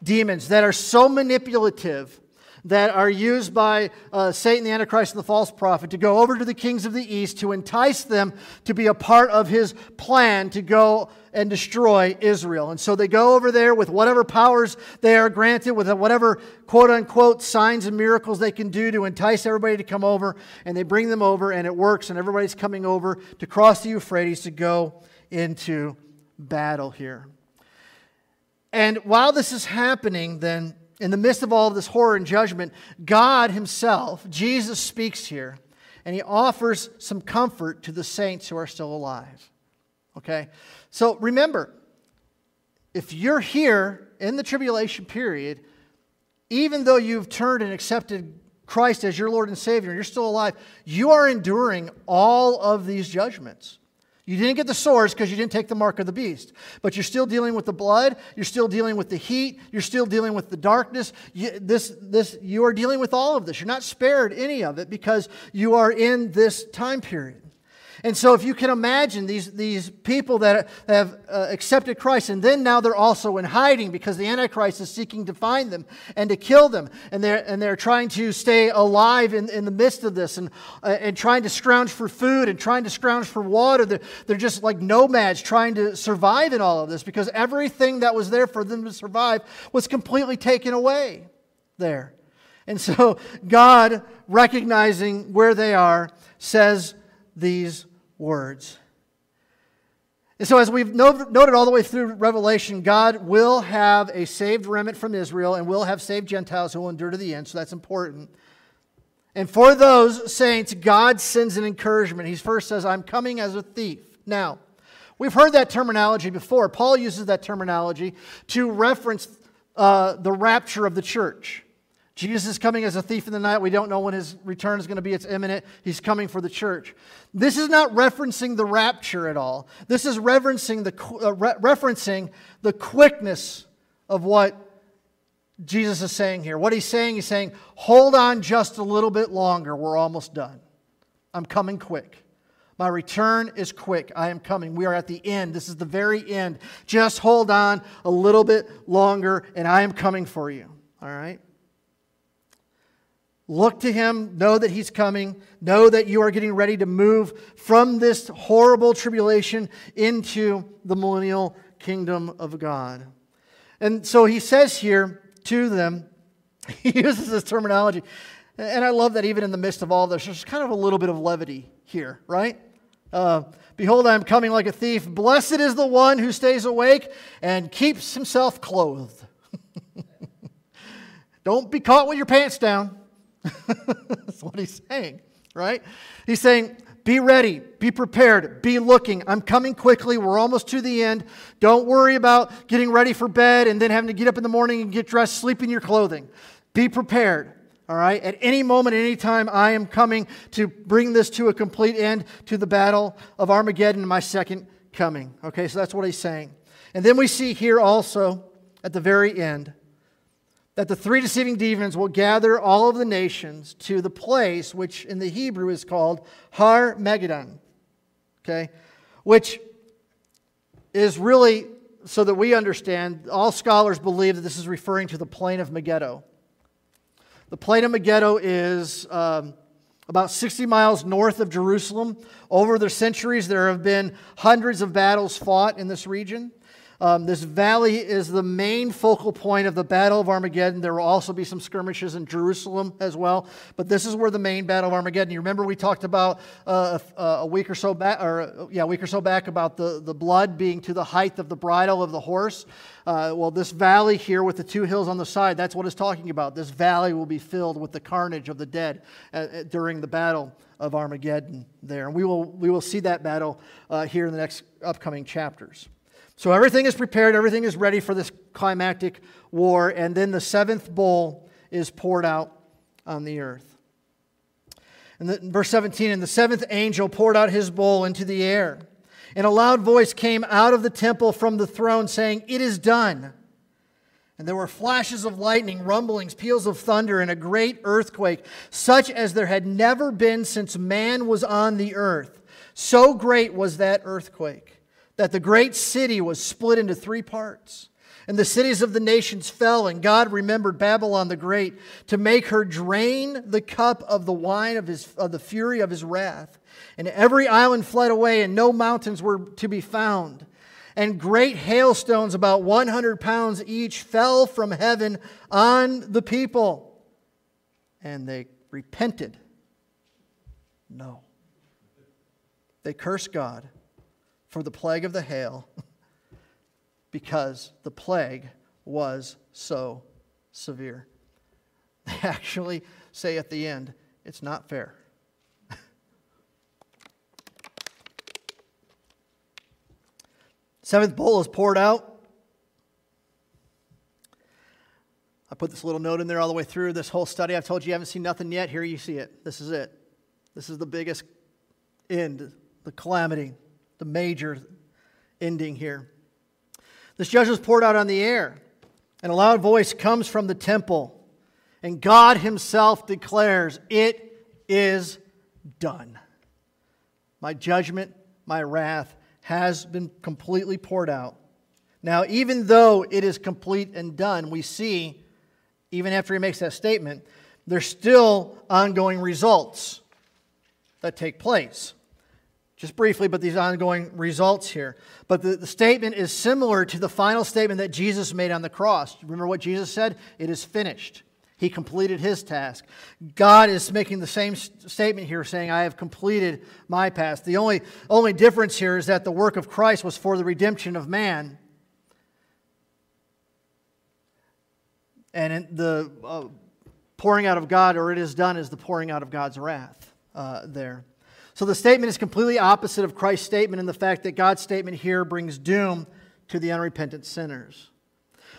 demons that are so manipulative that are used by uh, Satan, the Antichrist, and the false prophet to go over to the kings of the east to entice them to be a part of his plan to go and destroy Israel. And so they go over there with whatever powers they are granted, with whatever quote unquote signs and miracles they can do to entice everybody to come over. And they bring them over, and it works, and everybody's coming over to cross the Euphrates to go into battle here. And while this is happening, then in the midst of all of this horror and judgment, God Himself, Jesus, speaks here and He offers some comfort to the saints who are still alive. Okay? So remember, if you're here in the tribulation period, even though you've turned and accepted Christ as your Lord and Savior and you're still alive, you are enduring all of these judgments. You didn't get the sores because you didn't take the mark of the beast. But you're still dealing with the blood. You're still dealing with the heat. You're still dealing with the darkness. You, this, this, you are dealing with all of this. You're not spared any of it because you are in this time period. And so, if you can imagine these, these people that have uh, accepted Christ, and then now they're also in hiding because the Antichrist is seeking to find them and to kill them. And they're, and they're trying to stay alive in, in the midst of this and, uh, and trying to scrounge for food and trying to scrounge for water. They're, they're just like nomads trying to survive in all of this because everything that was there for them to survive was completely taken away there. And so, God, recognizing where they are, says these words. And so, as we've noted all the way through Revelation, God will have a saved remnant from Israel and will have saved Gentiles who will endure to the end. So, that's important. And for those saints, God sends an encouragement. He first says, I'm coming as a thief. Now, we've heard that terminology before. Paul uses that terminology to reference uh, the rapture of the church. Jesus is coming as a thief in the night. We don't know when his return is going to be. It's imminent. He's coming for the church. This is not referencing the rapture at all. This is referencing the, uh, re- referencing the quickness of what Jesus is saying here. What he's saying, he's saying, hold on just a little bit longer. We're almost done. I'm coming quick. My return is quick. I am coming. We are at the end. This is the very end. Just hold on a little bit longer, and I am coming for you. All right? Look to him, know that he's coming, know that you are getting ready to move from this horrible tribulation into the millennial kingdom of God. And so he says here to them, he uses this terminology, and I love that even in the midst of all this, there's kind of a little bit of levity here, right? Uh, Behold, I am coming like a thief. Blessed is the one who stays awake and keeps himself clothed. Don't be caught with your pants down. That's what he's saying, right? He's saying, be ready, be prepared, be looking. I'm coming quickly. We're almost to the end. Don't worry about getting ready for bed and then having to get up in the morning and get dressed, sleep in your clothing. Be prepared. All right? At any moment, any time, I am coming to bring this to a complete end to the battle of Armageddon, my second coming. Okay, so that's what he's saying. And then we see here also at the very end that the three deceiving demons will gather all of the nations to the place which in the Hebrew is called Har Megiddon, okay, which is really so that we understand. All scholars believe that this is referring to the plain of Megiddo. The plain of Megiddo is um, about 60 miles north of Jerusalem. Over the centuries, there have been hundreds of battles fought in this region. Um, this valley is the main focal point of the Battle of Armageddon. There will also be some skirmishes in Jerusalem as well, but this is where the main Battle of Armageddon. You remember we talked about uh, a, a, week or so back, or yeah, a week or so back about the, the blood being to the height of the bridle of the horse. Uh, well, this valley here with the two hills on the side, that's what it's talking about. This valley will be filled with the carnage of the dead uh, uh during the battle of Armageddon there. And we will, we will see that battle uh, here in the next upcoming chapters. So everything is prepared, everything is ready for this climactic war, and then the seventh bowl is poured out on the earth. And the, verse 17, and the seventh angel poured out his bowl into the air. And a loud voice came out of the temple from the throne saying, It is done. And there were flashes of lightning, rumblings, peals of thunder, and a great earthquake, such as there had never been since man was on the earth. So great was that earthquake that the great city was split into three parts. And the cities of the nations fell, and God remembered Babylon the Great to make her drain the cup of the wine of, his, of the fury of his wrath. And every island fled away, and no mountains were to be found. And great hailstones, about 100 pounds each, fell from heaven on the people. And they repented. No. They cursed God for the plague of the hail because the plague was so severe. They actually say at the end, it's not fair. Seventh bowl is poured out. I put this little note in there all the way through this whole study. I've told you you haven't seen nothing yet. Here you see it. This is it. This is the biggest end, the calamity the major ending here. This judgment is poured out on the air, and a loud voice comes from the temple, and God Himself declares, It is done. My judgment, my wrath has been completely poured out. Now, even though it is complete and done, we see, even after he makes that statement, there's still ongoing results that take place just briefly, but these ongoing results here. But the, the, statement is similar to the final statement that Jesus made on the cross. Remember what Jesus said? It is finished. He completed his task. God is making the same statement here, saying, I have completed my task. The only, only difference here is that the work of Christ was for the redemption of man. And the uh, pouring out of God, or it is done, is the pouring out of God's wrath uh, there. So the statement is completely opposite of Christ's statement in the fact that God's statement here brings doom to the unrepentant sinners.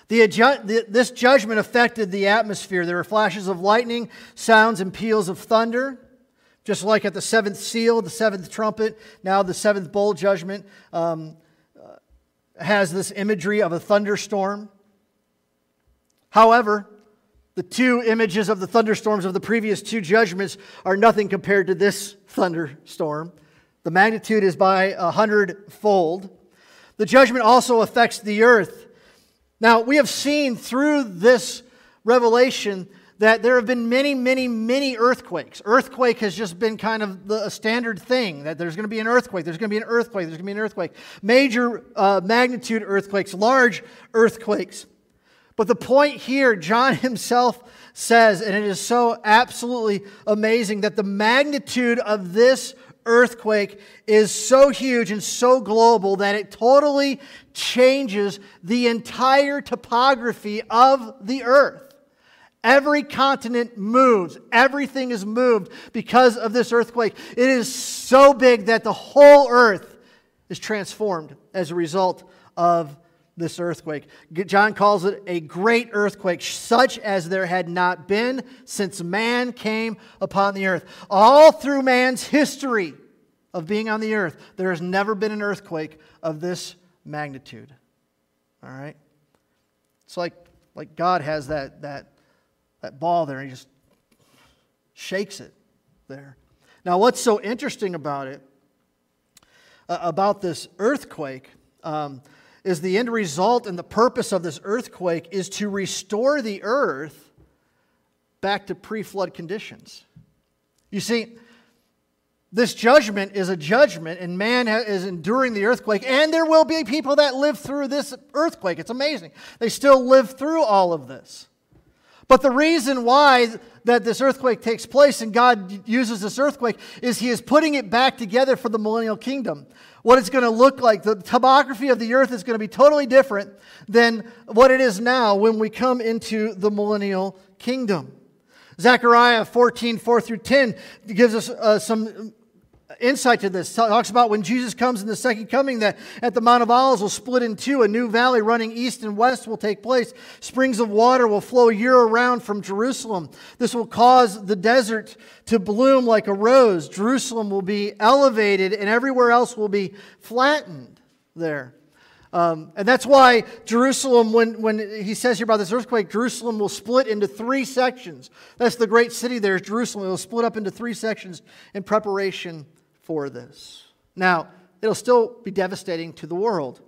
The, this judgment affected the atmosphere. There were flashes of lightning, sounds and peals of thunder. Just like at the seventh seal, the seventh trumpet, now the seventh bowl judgment um, uh, has this imagery of a thunderstorm. However, the two images of the thunderstorms of the previous two judgments are nothing compared to this thunderstorm. The magnitude is by a hundredfold. The judgment also affects the earth. Now, we have seen through this revelation that there have been many, many, many earthquakes. Earthquake has just been kind of the, a standard thing that there's going to be an earthquake, there's going to be an earthquake, there's going to be an earthquake. Major uh, magnitude earthquakes, large earthquakes. But the point here, John himself says, and it is so absolutely amazing that the magnitude of this earthquake is so huge and so global that it totally changes the entire topography of the earth. Every continent moves. Everything is moved because of this earthquake. It is so big that the whole earth is transformed as a result of this earthquake. John calls it a great earthquake, such as there had not been since man came upon the earth. All through man's history of being on the earth, there has never been an earthquake of this magnitude. All right? It's like, like God has that, that, that ball there and he just shakes it there. Now, what's so interesting about it, uh, about this earthquake, um, is the end result and the purpose of this earthquake is to restore the earth back to pre flood conditions. You see, this judgment is a judgment, and man is enduring the earthquake, and there will be people that live through this earthquake. It's amazing. They still live through all of this. But the reason why that this earthquake takes place and God uses this earthquake is He is putting it back together for the millennial kingdom what it's going to look like. The topography of the earth is going to be totally different than what it is now when we come into the millennial kingdom. Zechariah 14, 4 through 10 gives us uh, some insight to this. Talks about when Jesus comes in the second coming, that at the Mount of Olives will split in two. A new valley running east and west will take place. Springs of water will flow year around from Jerusalem. This will cause the desert to bloom like a rose. Jerusalem will be elevated, and everywhere else will be flattened there. Um, and that's why Jerusalem, when, when he says here about this earthquake, Jerusalem will split into three sections. That's the great city there, Jerusalem. It will split up into three sections in preparation for this. Now, it'll still be devastating to the world.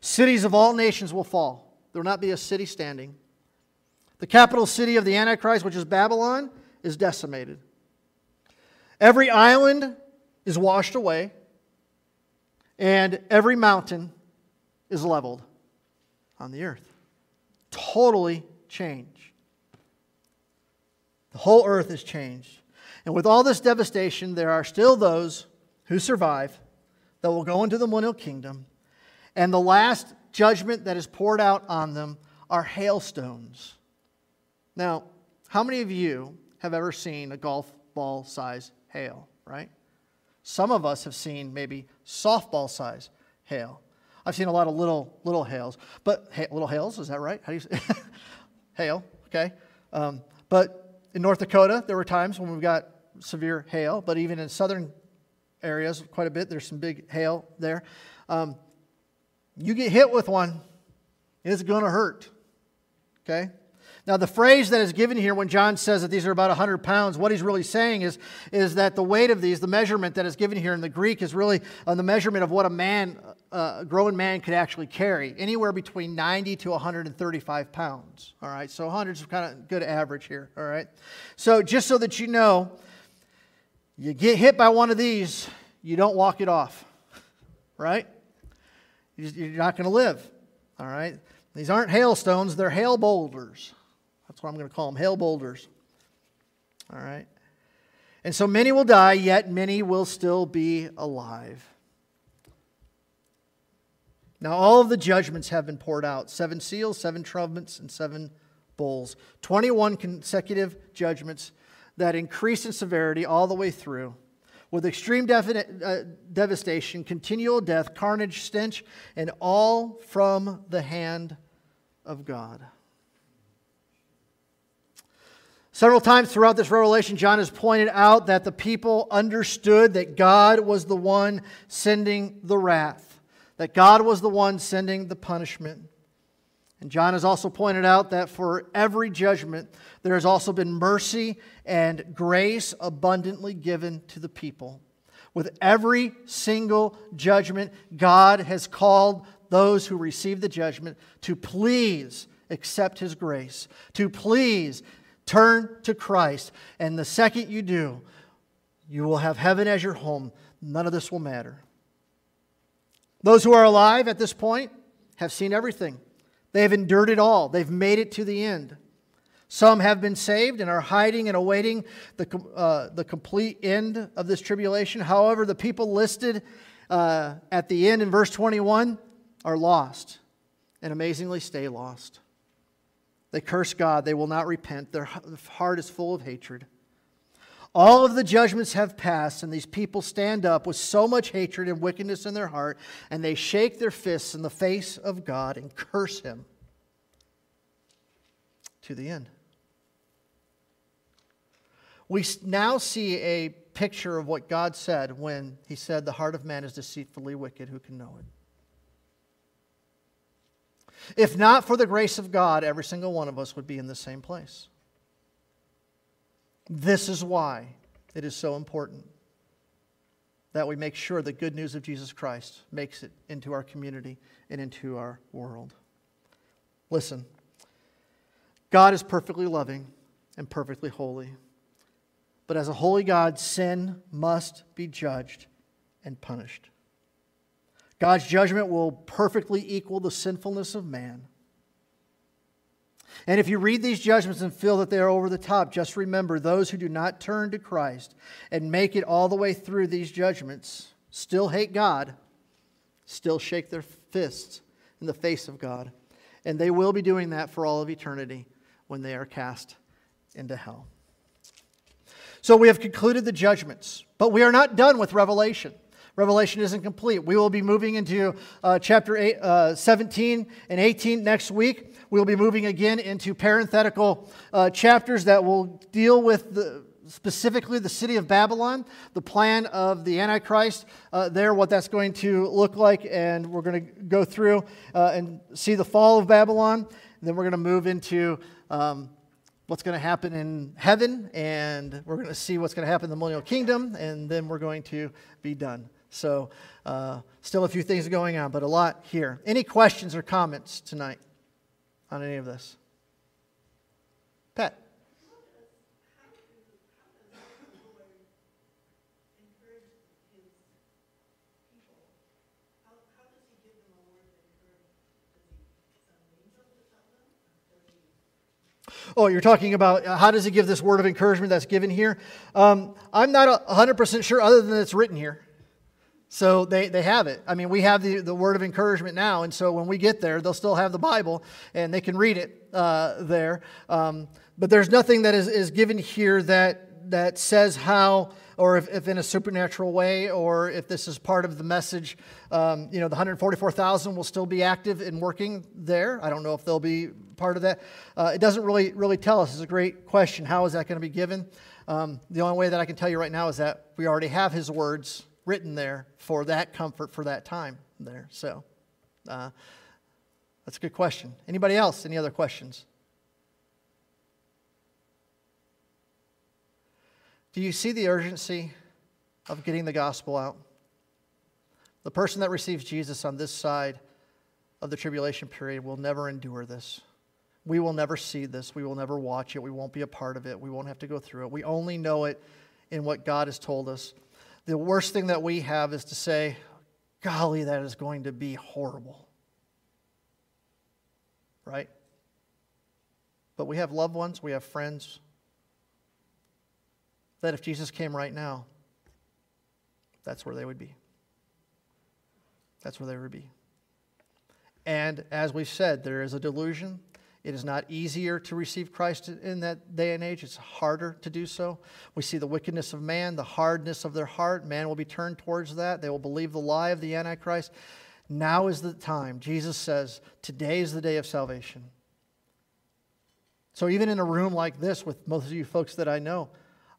Cities of all nations will fall, there will not be a city standing. The capital city of the Antichrist, which is Babylon, is decimated. Every island is washed away, and every mountain is leveled on the earth. Totally changed. The whole earth is changed. And with all this devastation, there are still those who survive that will go into the millennial kingdom. And the last judgment that is poured out on them are hailstones. Now, how many of you have ever seen a golf ball size hail, right? Some of us have seen maybe softball size hail. I've seen a lot of little little hails, but little hails is that right? How do you say hail? Okay, um, but in North Dakota there were times when we've got severe hail, but even in southern areas quite a bit there's some big hail there. Um, you get hit with one, it's going to hurt. Okay, now, the phrase that is given here when John says that these are about 100 pounds, what he's really saying is, is that the weight of these, the measurement that is given here in the Greek, is really uh, the measurement of what a man, uh, a grown man, could actually carry, anywhere between 90 to 135 pounds. All right, so 100 is kind of good average here. All right, so just so that you know, you get hit by one of these, you don't walk it off, right? You're not going to live. All right, these aren't hailstones; they're hail boulders. That's what I'm going to call them hail boulders. All right? And so many will die, yet many will still be alive. Now, all of the judgments have been poured out seven seals, seven trumpets, and seven bowls. 21 consecutive judgments that increase in severity all the way through, with extreme definite, uh, devastation, continual death, carnage, stench, and all from the hand of God. Several times throughout this revelation, John has pointed out that the people understood that God was the one sending the wrath, that God was the one sending the punishment. And John has also pointed out that for every judgment, there has also been mercy and grace abundantly given to the people. With every single judgment, God has called those who receive the judgment to please accept his grace, to please Turn to Christ. And the second you do, you will have heaven as your home. None of this will matter. Those who are alive at this point have seen everything. They have endured it all, they've made it to the end. Some have been saved and are hiding and awaiting the, uh, the complete end of this tribulation. However, the people listed uh, at the end in verse 21 are lost and amazingly stay lost. They curse God. They will not repent. Their heart is full of hatred. All of the judgments have passed, and these people stand up with so much hatred and wickedness in their heart, and they shake their fists in the face of God and curse Him to the end. We now see a picture of what God said when He said, The heart of man is deceitfully wicked. Who can know it? If not for the grace of God, every single one of us would be in the same place. This is why it is so important that we make sure the good news of Jesus Christ makes it into our community and into our world. Listen, God is perfectly loving and perfectly holy. But as a holy God, sin must be judged and punished. God's judgment will perfectly equal the sinfulness of man. And if you read these judgments and feel that they are over the top, just remember those who do not turn to Christ and make it all the way through these judgments still hate God, still shake their fists in the face of God. And they will be doing that for all of eternity when they are cast into hell. So we have concluded the judgments, but we are not done with Revelation. Revelation isn't complete. We will be moving into uh, chapter eight, uh, 17 and 18 next week. We will be moving again into parenthetical uh, chapters that will deal with the, specifically the city of Babylon, the plan of the Antichrist uh, there, what that's going to look like, and we're going to go through uh, and see the fall of Babylon. And then we're going to move into um, what's going to happen in heaven, and we're going to see what's going to happen in the millennial kingdom, and then we're going to be done. So, uh, still a few things going on, but a lot here. Any questions or comments tonight on any of this? Pat. Oh, you're talking about uh, how does he give this word of encouragement that's given here? Um, I'm not 100% sure, other than it's written here. So they, they have it. I mean, we have the, the word of encouragement now, and so when we get there, they'll still have the Bible and they can read it uh, there. Um, but there's nothing that is, is given here that, that says how or if, if, in a supernatural way, or if this is part of the message, um, you know, the 144,000 will still be active and working there. I don't know if they'll be part of that. Uh, it doesn't really, really tell us. It's a great question. How is that going to be given? Um, the only way that I can tell you right now is that we already have his words written there for that comfort for that time there. So uh, that's a good question. Anybody else? Any other questions? Do you see the urgency of getting the gospel out? The person that receives Jesus on this side of the tribulation period will never endure this. We will never see this. We will never watch it. We won't be a part of it. We won't have to go through it. We only know it in what God has told us. The worst thing that we have is to say, golly, that is going to be horrible. Right? But we have loved ones, we have friends, that if Jesus came right now, that's where they would be. That's where they would be. And as we've said, there is a delusion. It is not easier to receive Christ in that day and age. It's harder to do so. We see the wickedness of man, the hardness of their heart. Man will be turned towards that. They will believe the lie of the Antichrist. Now is the time. Jesus says, Today is the day of salvation. So, even in a room like this with most of you folks that I know,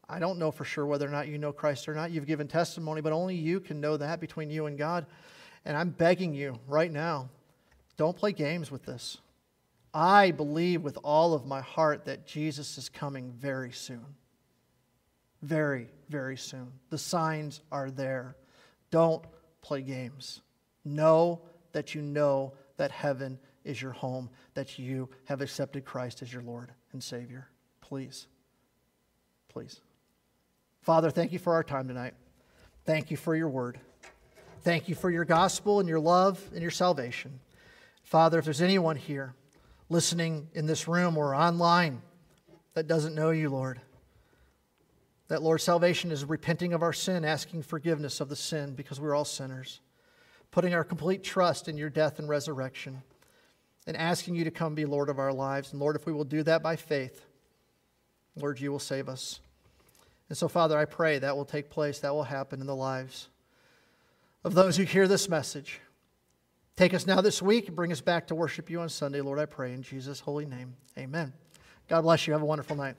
I don't know for sure whether or not you know Christ or not. You've given testimony, but only you can know that between you and God. And I'm begging you right now don't play games with this. I believe with all of my heart that Jesus is coming very soon. Very, very soon. The signs are there. Don't play games. Know that you know that heaven is your home, that you have accepted Christ as your Lord and Savior. Please. Please. Father, thank you for our time tonight. Thank you for your word. Thank you for your gospel and your love and your salvation. Father, if there's anyone here listening in this room or online that doesn't know you, Lord, that, Lord, salvation is repenting of our sin, asking forgiveness of the sin because we're all sinners, putting our complete trust in your death and resurrection, and asking you to come be Lord of our lives. And Lord, if we will do that by faith, Lord, you will save us. And so, Father, I pray that will take place, that will happen in the lives of those who hear this message. Take us now this week and bring us back to worship you on Sunday, Lord, I pray in Jesus' holy name. Amen. God bless you. Have a wonderful night.